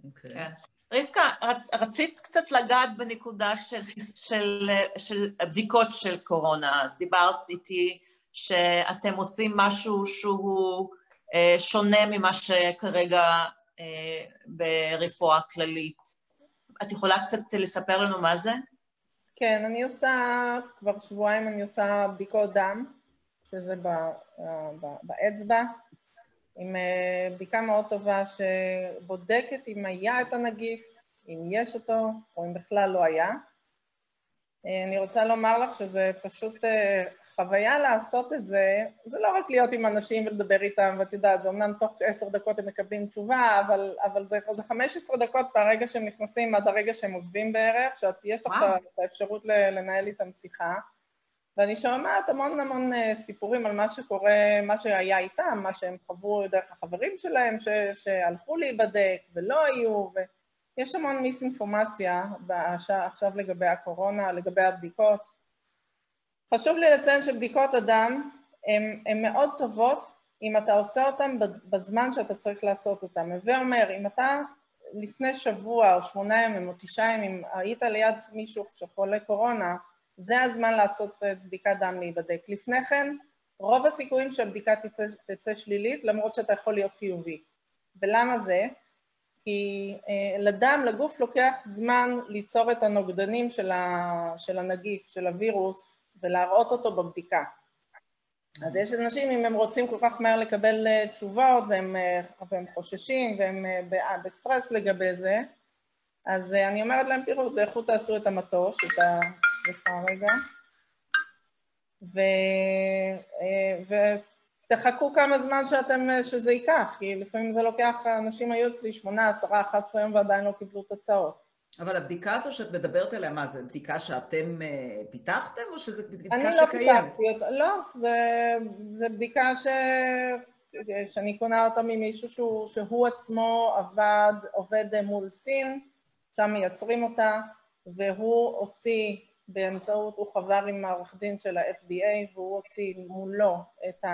אוקיי. כן. רבקה, רצ, רצית קצת לגעת בנקודה של, של, של בדיקות של קורונה. דיברת איתי שאתם עושים משהו שהוא אה, שונה ממה שכרגע אה, ברפואה כללית. את יכולה קצת לספר לנו מה זה? כן, אני עושה, כבר שבועיים אני עושה בדיקות דם. שזה באצבע, עם אה, בדיקה מאוד טובה שבודקת אם היה את הנגיף, אם יש אותו, או אם בכלל לא היה. אה, אני רוצה לומר לך שזה פשוט אה, חוויה לעשות את זה, זה לא רק להיות עם אנשים ולדבר איתם, ואת יודעת, זה אמנם תוך עשר דקות הם מקבלים תשובה, אבל, אבל זה, זה 15 דקות מהרגע שהם נכנסים עד הרגע שהם עוזבים בערך, שיש לך את האפשרות לנהל איתם שיחה. ואני שומעת המון המון אה, סיפורים על מה שקורה, מה שהיה איתם, מה שהם חוו דרך החברים שלהם, ש, שהלכו להיבדק ולא היו, ויש המון מיסאינפורמציה עכשיו לגבי הקורונה, לגבי הבדיקות. חשוב לי לציין שבדיקות הדם הן מאוד טובות אם אתה עושה אותן בזמן שאתה צריך לעשות אותן. הווה אומר, אם אתה לפני שבוע או שמונה ימים או תשעה ימים היית ליד מישהו שחולה קורונה, זה הזמן לעשות בדיקת דם להיבדק. לפני כן, רוב הסיכויים שהבדיקה תצא, תצא שלילית, למרות שאתה יכול להיות חיובי. ולמה זה? כי אה, לדם, לגוף לוקח זמן ליצור את הנוגדנים של, ה, של הנגיף, של הווירוס, ולהראות אותו בבדיקה. אז יש אנשים, אם הם רוצים כל כך מהר לקבל אה, תשובות, והם, אה, והם חוששים, והם אה, בסטרס לגבי זה, אז אני אומרת להם, תראו, לכו תעשו את המטוש, את. סליחה רגע. ו... אה, ותחכו כמה זמן שאתם, שזה ייקח, כי לפעמים זה לוקח, אנשים היו אצלי שמונה, עשרה, אחת עשרה יום ועדיין לא קיבלו תוצאות. אבל הבדיקה הזו שאת מדברת עליה, מה, זו בדיקה שאתם אה, פיתחתם, או שזו בדיקה אני שקיימת? אני לא פיתחתי אותה, לא, זו בדיקה ש... שאני קונה אותה ממישהו שהוא, שהוא עצמו עבד, עובד מול סין, שם מייצרים אותה, והוא הוציא באמצעות, הוא חבר עם העורך דין של ה-FDA והוא הוציא מולו את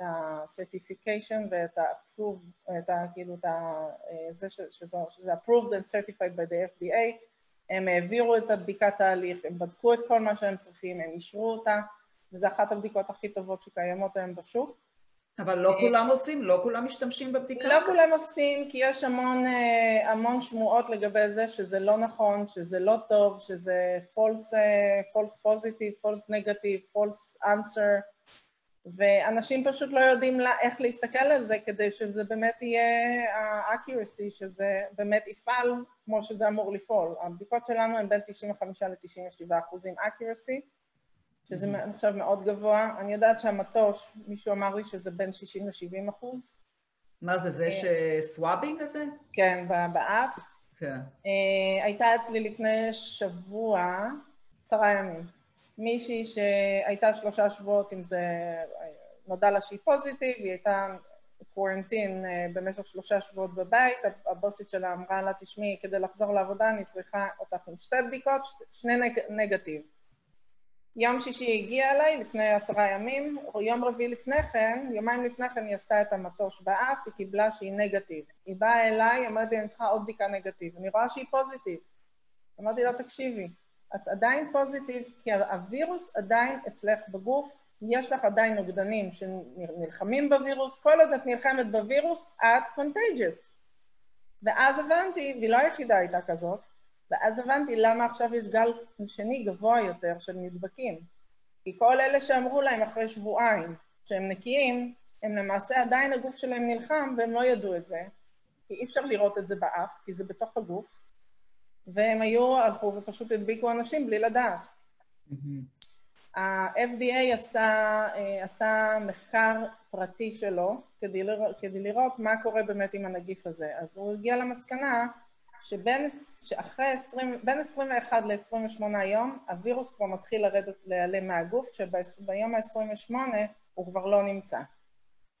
ה-certification ואת ה-approved, את ה... כאילו את ה... זה שזה approved and certified by the FDA, הם העבירו את הבדיקת תהליך, הם בדקו את כל מה שהם צריכים, הם אישרו אותה, וזו אחת הבדיקות הכי טובות שקיימות היום בשוק. אבל לא כולם עושים, לא כולם משתמשים בבדיקה לא הזאת. לא כולם עושים, כי יש המון, אה, המון שמועות לגבי זה שזה לא נכון, שזה לא טוב, שזה false, אה, false positive, false negative, false answer, ואנשים פשוט לא יודעים לה, איך להסתכל על זה כדי שזה באמת יהיה ה-accuracy, שזה באמת יפעל כמו שזה אמור לפעול. הבדיקות שלנו הן בין 95 ל-97 אחוזים accuracy, שזה. עכשיו מאוד גבוה. אני יודעת שהמטוש, מישהו אמר לי שזה בין 60 ל-70 אחוז. מה זה, זה אה, שסוואבינג הזה? כן, באף. כן. אה, הייתה אצלי לפני שבוע, עשרה ימים, מישהי שהייתה שלושה שבועות אם זה, נודע לה שהיא פוזיטיב, היא הייתה קוורנטין אה, במשך שלושה שבועות בבית, הבוסית שלה אמרה לה, תשמעי, כדי לחזור לעבודה אני צריכה אותך עם שתי בדיקות, שני נג, נגטיב. יום שישי הגיע אליי לפני עשרה ימים, או יום רביעי לפני כן, יומיים לפני כן היא עשתה את המטוש באף, היא קיבלה שהיא נגטיב. היא באה אליי, היא אמרת לי, אני צריכה עוד בדיקה נגטיב. אני רואה שהיא פוזיטיב. אמרתי לה, תקשיבי, את עדיין positive, כי הווירוס עדיין אצלך בגוף, יש לך עדיין נוגדנים שנלחמים בווירוס, כל עוד את נלחמת בווירוס, את contagious. ואז הבנתי, והיא לא היחידה הייתה כזאת, ואז הבנתי למה עכשיו יש גל שני גבוה יותר של נדבקים. כי כל אלה שאמרו להם אחרי שבועיים שהם נקיים, הם למעשה עדיין הגוף שלהם נלחם והם לא ידעו את זה, כי אי אפשר לראות את זה באף, כי זה בתוך הגוף, והם היו, הלכו ופשוט הדביקו אנשים בלי לדעת. ה-FDA עשה, אה, עשה מחקר פרטי שלו כדי, לראות, כדי לראות מה קורה באמת עם הנגיף הזה. אז הוא הגיע למסקנה שבין שאחרי 20, בין 21 ל-28 יום הווירוס כבר מתחיל לרדת, להיעלם מהגוף, שביום ה-28 הוא כבר לא נמצא.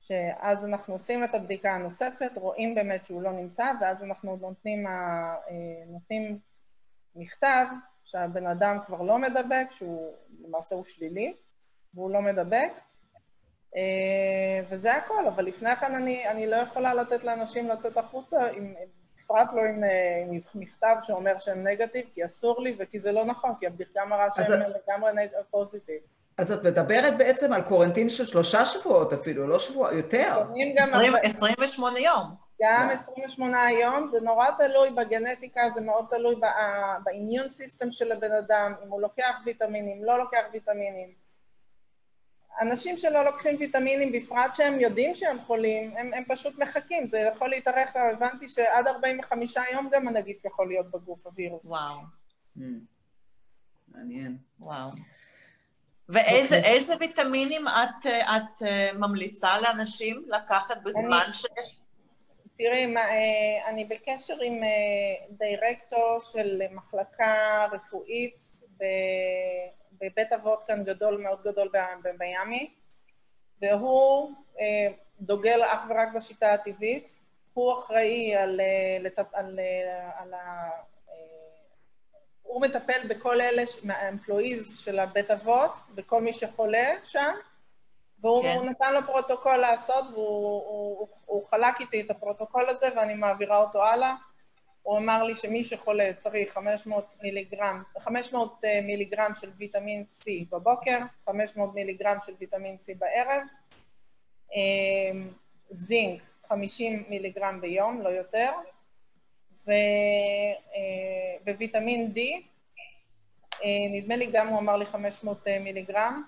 שאז אנחנו עושים את הבדיקה הנוספת, רואים באמת שהוא לא נמצא, ואז אנחנו נותנים, אה, נותנים מכתב שהבן אדם כבר לא מדבק, שהוא למעשה הוא שלילי, והוא לא מדבק, אה, וזה הכל, אבל לפני כן אני, אני לא יכולה לתת לאנשים לצאת החוצה עם, בפרט לא עם, אה, עם מכתב שאומר שהם נגטיב, כי אסור לי וכי זה לא נכון, כי הבדיקה מראה שהם את... לגמרי נג... פוזיטיב. אז את מדברת בעצם על קורנטין של שלושה שבועות אפילו, לא שבוע, יותר. 20, 28 יום. גם 28 יום, זה נורא תלוי בגנטיקה, זה מאוד תלוי באימיון סיסטם של הבן אדם, אם הוא לוקח ויטמינים, לא לוקח ויטמינים. אנשים שלא לוקחים ויטמינים, בפרט שהם יודעים שהם חולים, הם, הם פשוט מחכים, זה יכול להתארך, הבנתי שעד 45 יום גם הנגיף יכול להיות בגוף, הווירוס. וואו. Mm. מעניין. וואו. ואיזה okay. אוקיי. ויטמינים את, את אה, ממליצה לאנשים לקחת בזמן אני, שיש? תראי, מה, אה, אני בקשר עם אה, דירקטור של מחלקה רפואית ב... בבית אבות כאן גדול, מאוד גדול במיאמי, והוא אה, דוגל אך ורק בשיטה הטבעית. הוא אחראי על, אה, על, אה, על ה... הוא מטפל בכל אלה, מה employees של הבית אבות, בכל מי שחולה שם, והוא כן. נתן לו פרוטוקול לעשות, והוא הוא, הוא, הוא חלק איתי את הפרוטוקול הזה ואני מעבירה אותו הלאה. הוא אמר לי שמי שחולה צריך 500 מיליגרם, 500 אה, מיליגרם של ויטמין C בבוקר, 500 מיליגרם של ויטמין C בערב, אה, zinc 50 מיליגרם ביום, לא יותר, ו, אה, וויטמין D, נדמה לי גם הוא אמר לי 500 מיליגרם,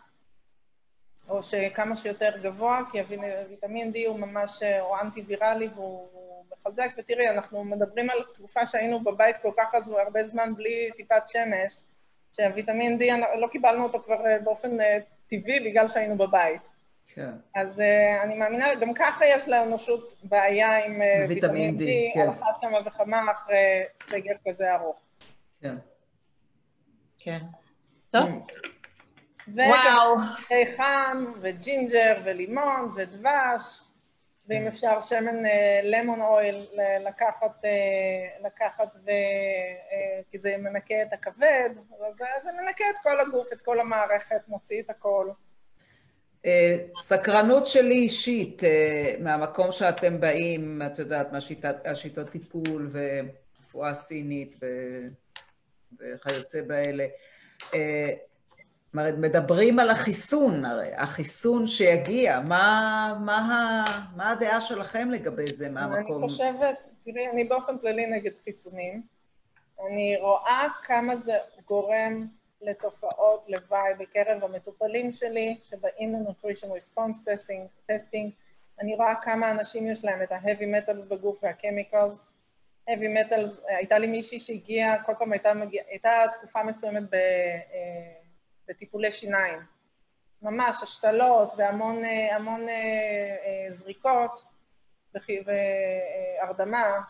או שכמה שיותר גבוה, כי הוויטמין D הוא ממש, הוא אנטי-ויראלי והוא מחזק, ותראי, אנחנו מדברים על תקופה שהיינו בבית כל כך הרבה זמן בלי טיפת שמש, שהוויטמין D, לא קיבלנו אותו כבר אה, באופן אה, טבעי בגלל שהיינו בבית. כן. אז uh, אני מאמינה, גם ככה יש לאנושות בעיה עם uh, ויטמין D, כן. על אחת כמה וכמה אחרי סגר כזה ארוך. כן. כן. טוב. וואו. וחם, וג'ינג'ר, ולימון, ודבש, ואם כן. אפשר שמן lemon oil לקחת, לקחת ו... כי זה מנקה את הכבד, אז זה מנקה את כל הגוף, את כל המערכת, מוציא את הכל. סקרנות שלי אישית, מהמקום שאתם באים, את יודעת, מהשיטות טיפול ורפואה סינית וכיוצא באלה. אומרת, מדברים על החיסון, הרי, החיסון שיגיע, מה, מה, מה הדעה שלכם לגבי זה מהמקום? אני חושבת, תראי, אני באופן כללי נגד חיסונים. אני רואה כמה זה גורם לתופעות לוואי בקרב המטופלים שלי, שבאים Response Testing, testing. אני רואה כמה אנשים יש להם את ה-heavy בגוף וה-chemicals. heavy metals, הייתה לי מישהי שהגיעה, כל פעם הייתה מגיעה, הייתה תקופה מסוימת ב... אה, בטיפולי שיניים. ממש השתלות והמון המון, אה, אה, זריקות והרדמה,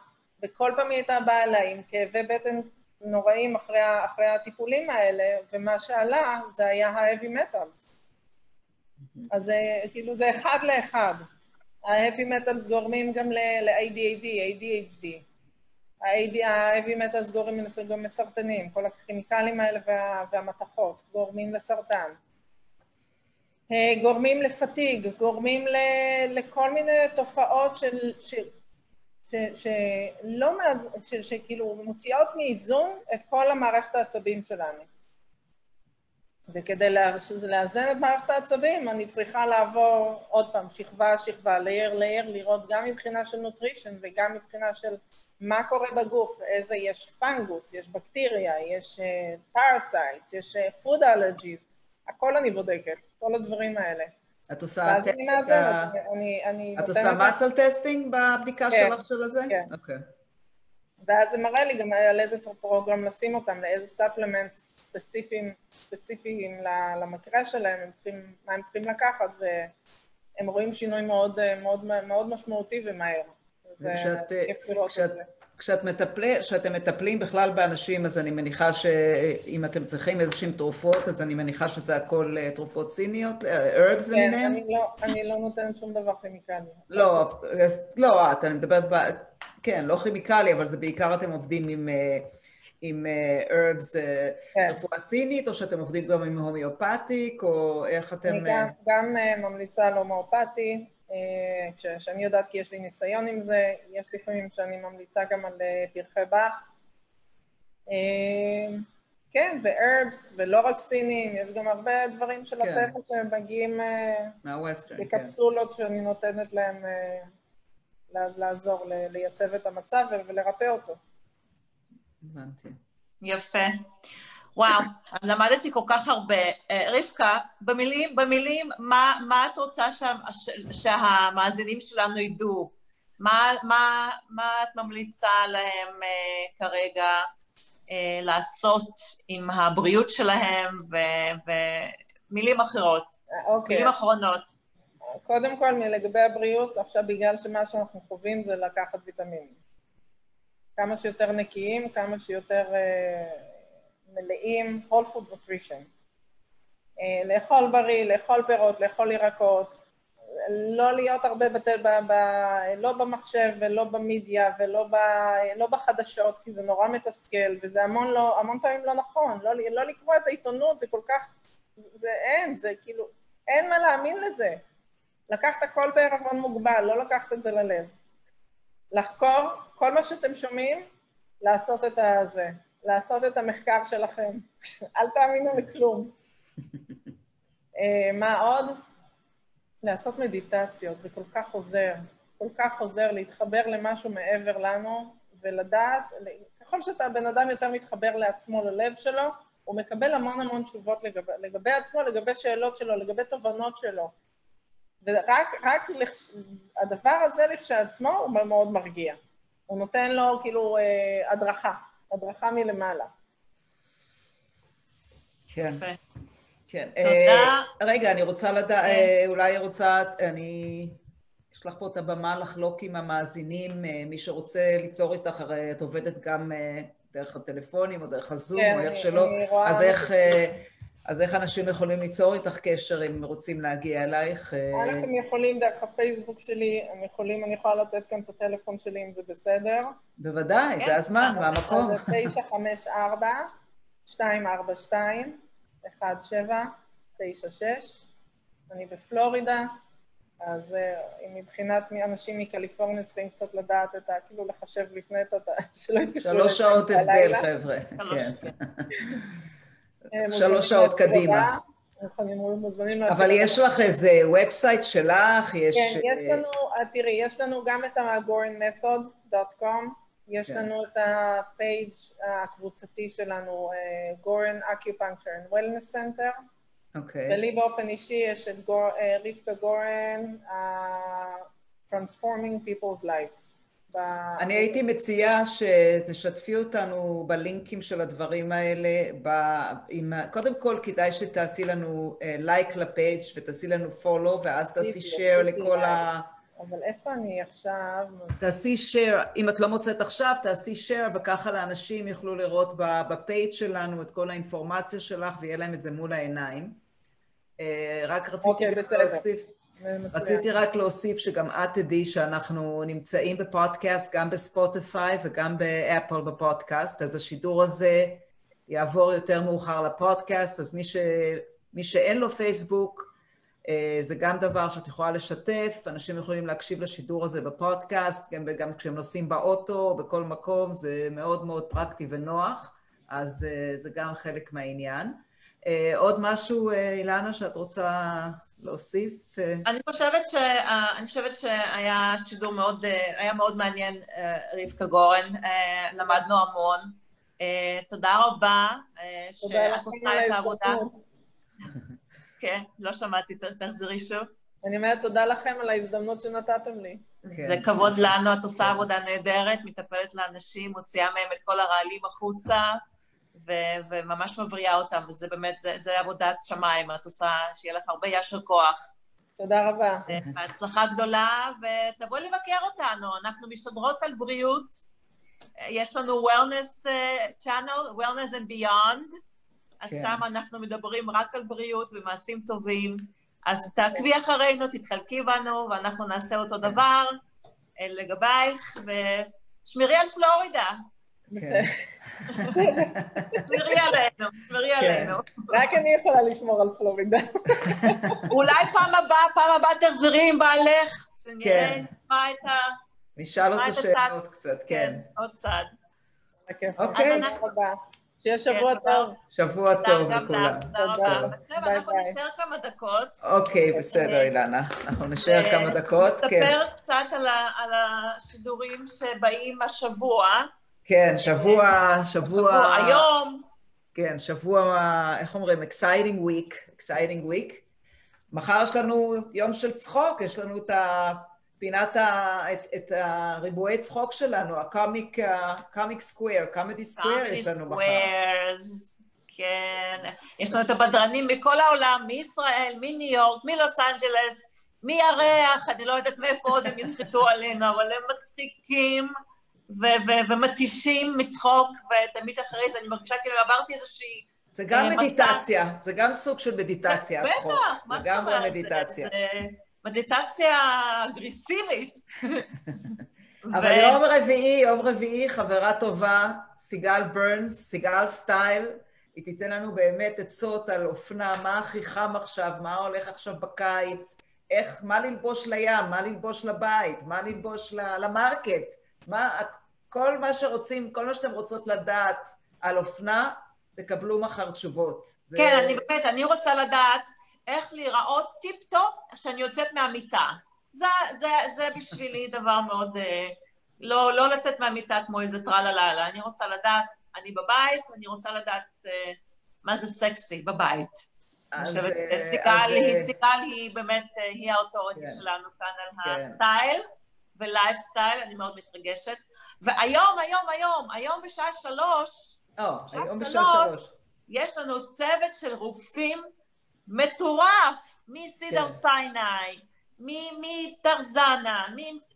וכל פעם היא הייתה באה אליי עם כאבי בטן נוראים אחרי, אחרי הטיפולים האלה, ומה שעלה זה היה ה-heavy metals. אז זה, כאילו זה אחד לאחד. ה-heavy metals גורמים גם ל-ADAD, ADHD. ה-heavy metals גורמים לסרטנים, כל הכימיקלים האלה וה, והמתכות גורמים לסרטן. אה, גורמים לפתיג, גורמים ל, לכל מיני תופעות של, ש, ש, שלא מאז, ש, שכאילו מוציאות מאיזון את כל המערכת העצבים שלנו. וכדי לאזן את מערכת העצבים, אני צריכה לעבור עוד פעם, שכבה, שכבה, layer, layer, לראות גם מבחינה של nutrition וגם מבחינה של מה קורה בגוף, איזה, יש fungus, יש בקטריה, יש parasites, uh, יש food uh, allergies, הכל אני בודקת, כל הדברים האלה. את עושה... את עושה muscle testing בבדיקה כן, שלך של הזה? כן. אוקיי. ואז זה מראה לי גם על איזה program לשים אותם, לאיזה supplement ספציפיים, ספציפיים למקרה שלהם, הם צריכים, מה הם צריכים לקחת, והם רואים שינוי מאוד, מאוד, מאוד משמעותי ומהר. וכשאת, כשאת, כשאת מטפל, כשאתם מטפלים בכלל באנשים, אז אני מניחה שאם אתם צריכים איזשהן תרופות, אז אני מניחה שזה הכל אה, תרופות סיניות, herbs כן, למיניהם? כן, אני לא, אני לא נותנת שום דבר כימיקלי. לא, לא, את, אני מדברת, ב, כן, לא כימיקלי, אבל זה בעיקר אתם עובדים עם... אה, עם herbs כן. רפואה סינית, או שאתם עובדים גם עם הומיאופטיק, או איך אתם... אני גם, גם ממליצה על הומאופתי, כשאני יודעת כי יש לי ניסיון עם זה, יש לפעמים שאני ממליצה גם על אה, פרחי באך. אה, כן, וארבס, ולא רק סינים, יש גם הרבה דברים של כן. הטבע שמגיעים אה, בקפסולות שאני נותנת להם לעזור, לייצב את המצב ולרפא אותו. הבנתי. יפה. וואו, למדתי כל כך הרבה. אה, רבקה, במילים, במילים, מה, מה את רוצה שה, שהמאזינים שלנו ידעו? מה, מה, מה את ממליצה להם uh, כרגע uh, לעשות עם הבריאות שלהם ומילים אחרות, okay. אוקיי. מילים אחרונות? קודם כל, לגבי הבריאות, עכשיו בגלל שמה שאנחנו חווים זה לקחת ויטמינים. כמה שיותר נקיים, כמה שיותר... Uh, מלאים, whole food nutrition. אה, לאכול בריא, לאכול פירות, לאכול ירקות, לא להיות הרבה בת... ב... ב... לא במחשב ולא במדיה ולא ב... לא בחדשות, כי זה נורא מתסכל, וזה המון, לא... המון פעמים לא נכון. לא, לא לקרוא את העיתונות, זה כל כך... זה אין, זה כאילו... אין מה להאמין לזה. לקחת הכל בערבון מוגבל, לא לקחת את זה ללב. לחקור, כל מה שאתם שומעים, לעשות את הזה. לעשות את המחקר שלכם. אל תאמינו לכלום. אה, מה עוד? לעשות מדיטציות, זה כל כך עוזר. כל כך עוזר להתחבר למשהו מעבר לנו, ולדעת, ככל שאתה בן אדם יותר מתחבר לעצמו, ללב שלו, הוא מקבל המון המון תשובות לגבי, לגבי עצמו, לגבי שאלות שלו, לגבי תובנות שלו. ורק רק לכש, הדבר הזה לכשעצמו הוא מאוד מרגיע. הוא נותן לו כאילו אה, הדרכה. הדרכה מלמעלה. כן. כן. תודה. Uh, רגע, אני רוצה לדעת, כן. uh, אולי רוצה, אני אשלח פה את הבמה לחלוק עם המאזינים, uh, מי שרוצה ליצור איתך, הרי את עובדת גם דרך הטלפונים או דרך הזום, כן, או איך שלא, אז איך... אז איך אנשים יכולים ליצור איתך קשר אם רוצים להגיע אלייך? א', הם יכולים דרך הפייסבוק שלי, הם יכולים, אני יכולה לתת כאן את הטלפון שלי אם זה בסדר. בוודאי, זה הזמן והמקום. זה 954 242 1796 אני בפלורידה, אז אם מבחינת אנשים מקליפורניה צריכים קצת לדעת את ה... כאילו לחשב לפני את ה... שלא יתקשרו... שלוש שעות הבדל, חבר'ה. כן. שלוש שעות קדימה. אבל יש לך איזה website שלך? יש... כן, יש לנו, תראי, יש לנו גם את ה-gorenmethod.com, יש לנו את ה page הקבוצתי שלנו, גורן Acupuncture and Wellness Center. אוקיי. ולי באופן אישי יש את רבקה גורן, Transforming People's Lives. אני הייתי מציעה שתשתפי אותנו בלינקים של הדברים האלה. קודם כל, כדאי שתעשי לנו לייק לפייג' ותעשי לנו פולו, ואז תעשי שייר לכל ה... אבל איפה אני עכשיו? תעשי שייר, אם את לא מוצאת עכשיו, תעשי שייר, וככה לאנשים יוכלו לראות בפייג' שלנו את כל האינפורמציה שלך, ויהיה להם את זה מול העיניים. רק רציתי להוסיף... רציתי רק להוסיף שגם את תדעי שאנחנו נמצאים בפודקאסט, גם בספוטיפיי וגם באפל בפודקאסט, אז השידור הזה יעבור יותר מאוחר לפודקאסט, אז מי, ש... מי שאין לו פייסבוק, זה גם דבר שאת יכולה לשתף, אנשים יכולים להקשיב לשידור הזה בפודקאסט, גם, גם כשהם נוסעים באוטו, בכל מקום, זה מאוד מאוד פרקטי ונוח, אז זה גם חלק מהעניין. עוד משהו, אילנה, שאת רוצה להוסיף? אני חושבת, ש... אני חושבת שהיה שידור מאוד, היה מאוד מעניין, רבקה גורן, למדנו המון. תודה רבה שאת עושה את העבודה. כן, לא שמעתי, תחזרי שוב. אני אומרת תודה לכם על ההזדמנות שנתתם לי. זה כבוד לנו, את עושה עבודה נהדרת, מטפלת לאנשים, מוציאה מהם את כל הרעלים החוצה. ו- וממש מבריאה אותם, וזה באמת, זה, זה עבודת שמיים, את עושה, שיהיה לך הרבה ישר כוח. תודה רבה. בהצלחה גדולה, ותבואי לבקר אותנו, אנחנו משתדרות על בריאות. יש לנו wellness uh, channel, wellness and beyond, אז כן. שם אנחנו מדברים רק על בריאות ומעשים טובים. אז תעקבי אחרינו, תתחלקי בנו, ואנחנו נעשה אותו כן. דבר לגבייך, ושמרי על פלורידה. כן. תשמרי עלינו, תשמרי כן. עלינו. רק אני יכולה לשמור על פלורידה. אולי פעם הבאה, פעם הבאה תחזרי עם בעלך, שנראה כן. מה את ה... נשאל אותו שאלות קצת, כן. עוד צד. אוקיי. שיהיה שבוע טוב. שבוע טוב לכולם. תודה רבה. עכשיו אנחנו נשאר כמה דקות. אוקיי, בסדר, אילנה. אנחנו נשאר כמה דקות. נספר קצת על השידורים שבאים השבוע. כן, שבוע, שבוע... היום. כן, שבוע, איך אומרים? exciting week, exciting week. מחר יש לנו יום של צחוק, יש לנו את פינת, ה, את, את הריבועי צחוק שלנו, הקומיק, הקומיק סקוויר, קומדי סקוויר יש לנו מחר. כן, יש לנו את הבדרנים מכל העולם, מישראל, מניו יורק, מלוס אנג'לס, מירח, אני לא יודעת מאיפה עוד הם ינחתו עלינו, אבל הם מצחיקים. ומתישים מצחוק, ותמיד אחרי זה אני מרגישה כאילו עברתי איזושהי... זה גם מדיטציה, זה גם סוג של מדיטציה, הצחוק. בטח, מה זאת אומרת? זה מדיטציה. מדיטציה אגרסיבית. אבל יום רביעי, יום רביעי, חברה טובה, סיגל ברנס, סיגל סטייל, היא תיתן לנו באמת עצות על אופנה, מה הכי חם עכשיו, מה הולך עכשיו בקיץ, איך, מה ללבוש לים, מה ללבוש לבית, מה ללבוש ל market. מה, כל מה שרוצים, כל מה שאתם רוצות לדעת על אופנה, תקבלו מחר תשובות. כן, זה... אני באמת, אני רוצה לדעת איך להיראות טיפ-טופ כשאני יוצאת מהמיטה. זה, זה, זה בשבילי דבר מאוד... אה, לא, לא לצאת מהמיטה כמו איזה טרלה-לאללה. אני רוצה לדעת, אני בבית, אני רוצה לדעת אה, מה זה סקסי בבית. חושבת, אה, סיגל היא, סיגל היא באמת, היא ה authority כן. שלנו כאן על כן. הסטייל. ולייפסטייל, אני מאוד מתרגשת. והיום, היום, היום, היום בשעה שלוש, oh, היום בשעה שלוש, יש לנו צוות של רופאים מטורף, מסידר כן. סיני, מטרזנה,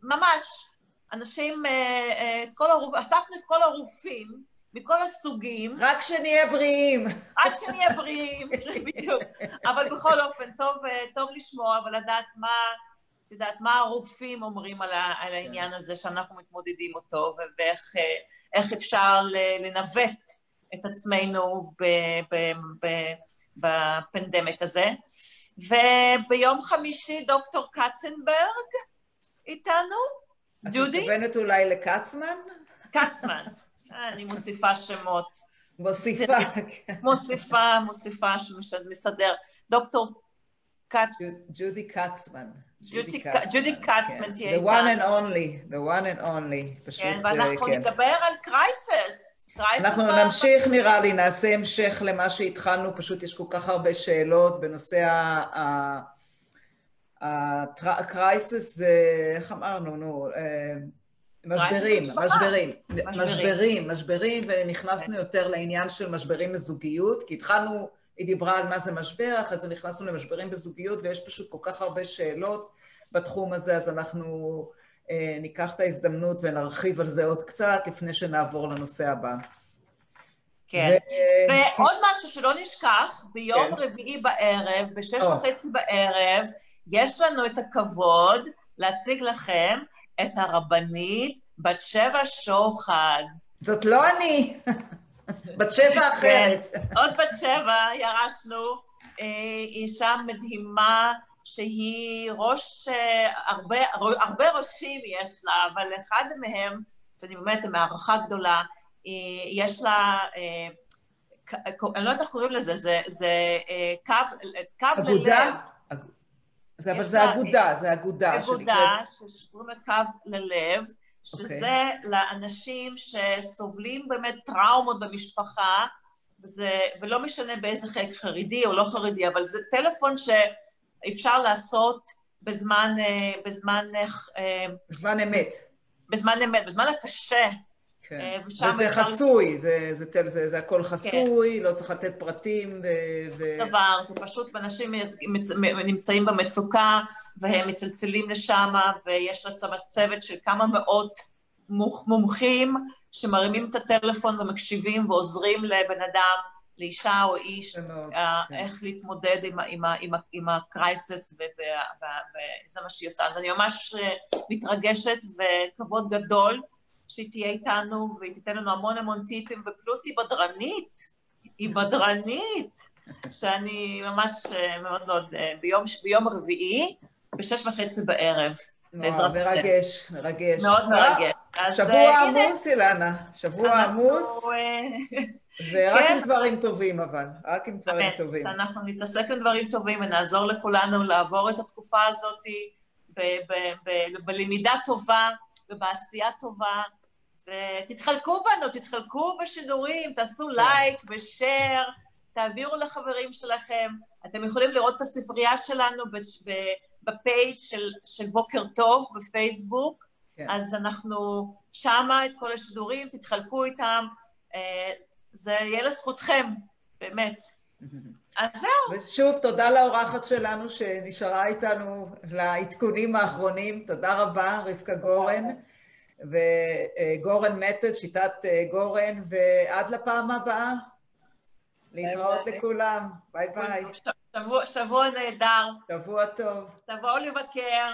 ממש, אנשים, אה, אה, כל הרופ... אספנו את כל הרופאים מכל הסוגים. רק שנהיה בריאים. רק שנהיה בריאים, בדיוק. אבל בכל אופן, טוב, טוב לשמוע ולדעת מה, את יודעת, מה הרופאים אומרים על, ה, על העניין הזה שאנחנו מתמודדים אותו, ואיך אפשר לנווט את עצמנו ב, ב, ב, בפנדמיק הזה. וביום חמישי דוקטור קצנברג איתנו, ג'ודי. את מתכוונת אולי לקצמן? קצמן. אני מוסיפה שמות. מוסיפה, כן. מוסיפה, מוסיפה שמסדר. דוקטור קצ... ג'ודי קצמן. ג'ודי קצמן תהיה איתנו. The one and only, the one and only. פשוט, כן, ואנחנו כן. נדבר על קרייסס. אנחנו נמשיך נראה לי, נעשה המשך למה שהתחלנו, פשוט יש כל כך הרבה שאלות בנושא הקרייסס, זה, איך אמרנו, נו, אה, משברים, משברים, משברים, משברים, ונכנסנו יותר לעניין של משברים בזוגיות, כי התחלנו, היא דיברה על מה זה משבר, אחרי זה נכנסנו למשברים בזוגיות, ויש פשוט כל כך הרבה שאלות בתחום הזה, אז אנחנו אה, ניקח את ההזדמנות ונרחיב על זה עוד קצת לפני שנעבור לנושא הבא. כן, ו... ועוד משהו שלא נשכח, ביום כן. רביעי בערב, בשש וחצי בערב, יש לנו את הכבוד להציג לכם את הרבנית בת שבע שוחד. זאת לא אני, בת שבע כן, אחרת. עוד בת שבע ירשנו, אה, אישה מדהימה, שהיא ראש, אה, הרבה, הרבה ראשים יש לה, אבל אחד מהם, שאני באמת בהערכה גדולה, יש לה, אה, אני לא יודעת איך קוראים לזה, זה, זה אה, קו, קו אגודה? ללב. זה, אבל זה אגודה, זה אגודה. אגודה, שקוראים לה קו ללב, שזה okay. אוקיי. לאנשים שסובלים באמת טראומות במשפחה, וזה, ולא משנה באיזה חלק חרדי או לא חרדי, אבל זה טלפון ש... אפשר לעשות בזמן, אה, בזמן... אה, בזמן אמת. בזמן אמת, בזמן הקשה. כן. וזה אפשר... חסוי, זה, זה, זה, זה, זה הכל חסוי, כן. לא צריך לתת פרטים. ו... ו... דבר, זה פשוט אנשים נמצאים במצוקה והם מצלצלים לשם ויש לה צוות של כמה מאות מומחים שמרימים את הטלפון ומקשיבים ועוזרים לבן אדם לאישה או איש, מאוד, אה, כן. איך להתמודד עם, עם, עם, עם הקרייסס, וזה מה שהיא עושה. אז אני ממש אה, מתרגשת וכבוד גדול שהיא תהיה איתנו והיא תיתן לנו המון המון טיפים, ופלוס היא בדרנית, היא בדרנית, שאני ממש אה, מאוד מאוד, ביום, ביום רביעי, בשש וחצי בערב. וואו, מרגש, מרגש. מאוד מרגש. שבוע עמוס, אילנה, שבוע עמוס. ורק כן. עם דברים טובים אבל, רק עם דברים טובים. אנחנו נתעסק עם דברים טובים ונעזור לכולנו לעבור את התקופה הזאת בלמידה טובה ובעשייה טובה, ותתחלקו בנו, תתחלקו בשידורים, תעשו כן. לייק ושאר, תעבירו לחברים שלכם. אתם יכולים לראות את הספרייה שלנו בפייג' של, של בוקר טוב בפייסבוק, כן. אז אנחנו שמה את כל השידורים, תתחלקו איתם. אה, זה יהיה לזכותכם, באמת. אז זהו. ושוב, תודה לאורחת שלנו שנשארה איתנו לעדכונים האחרונים. תודה רבה, רבקה גורן. וגורן מתת, שיטת אה, גורן, ועד לפעם הבאה. להתראות לכולם. ביי ביי. שבוע, שבוע נהדר. שבוע טוב. תבואו לבקר.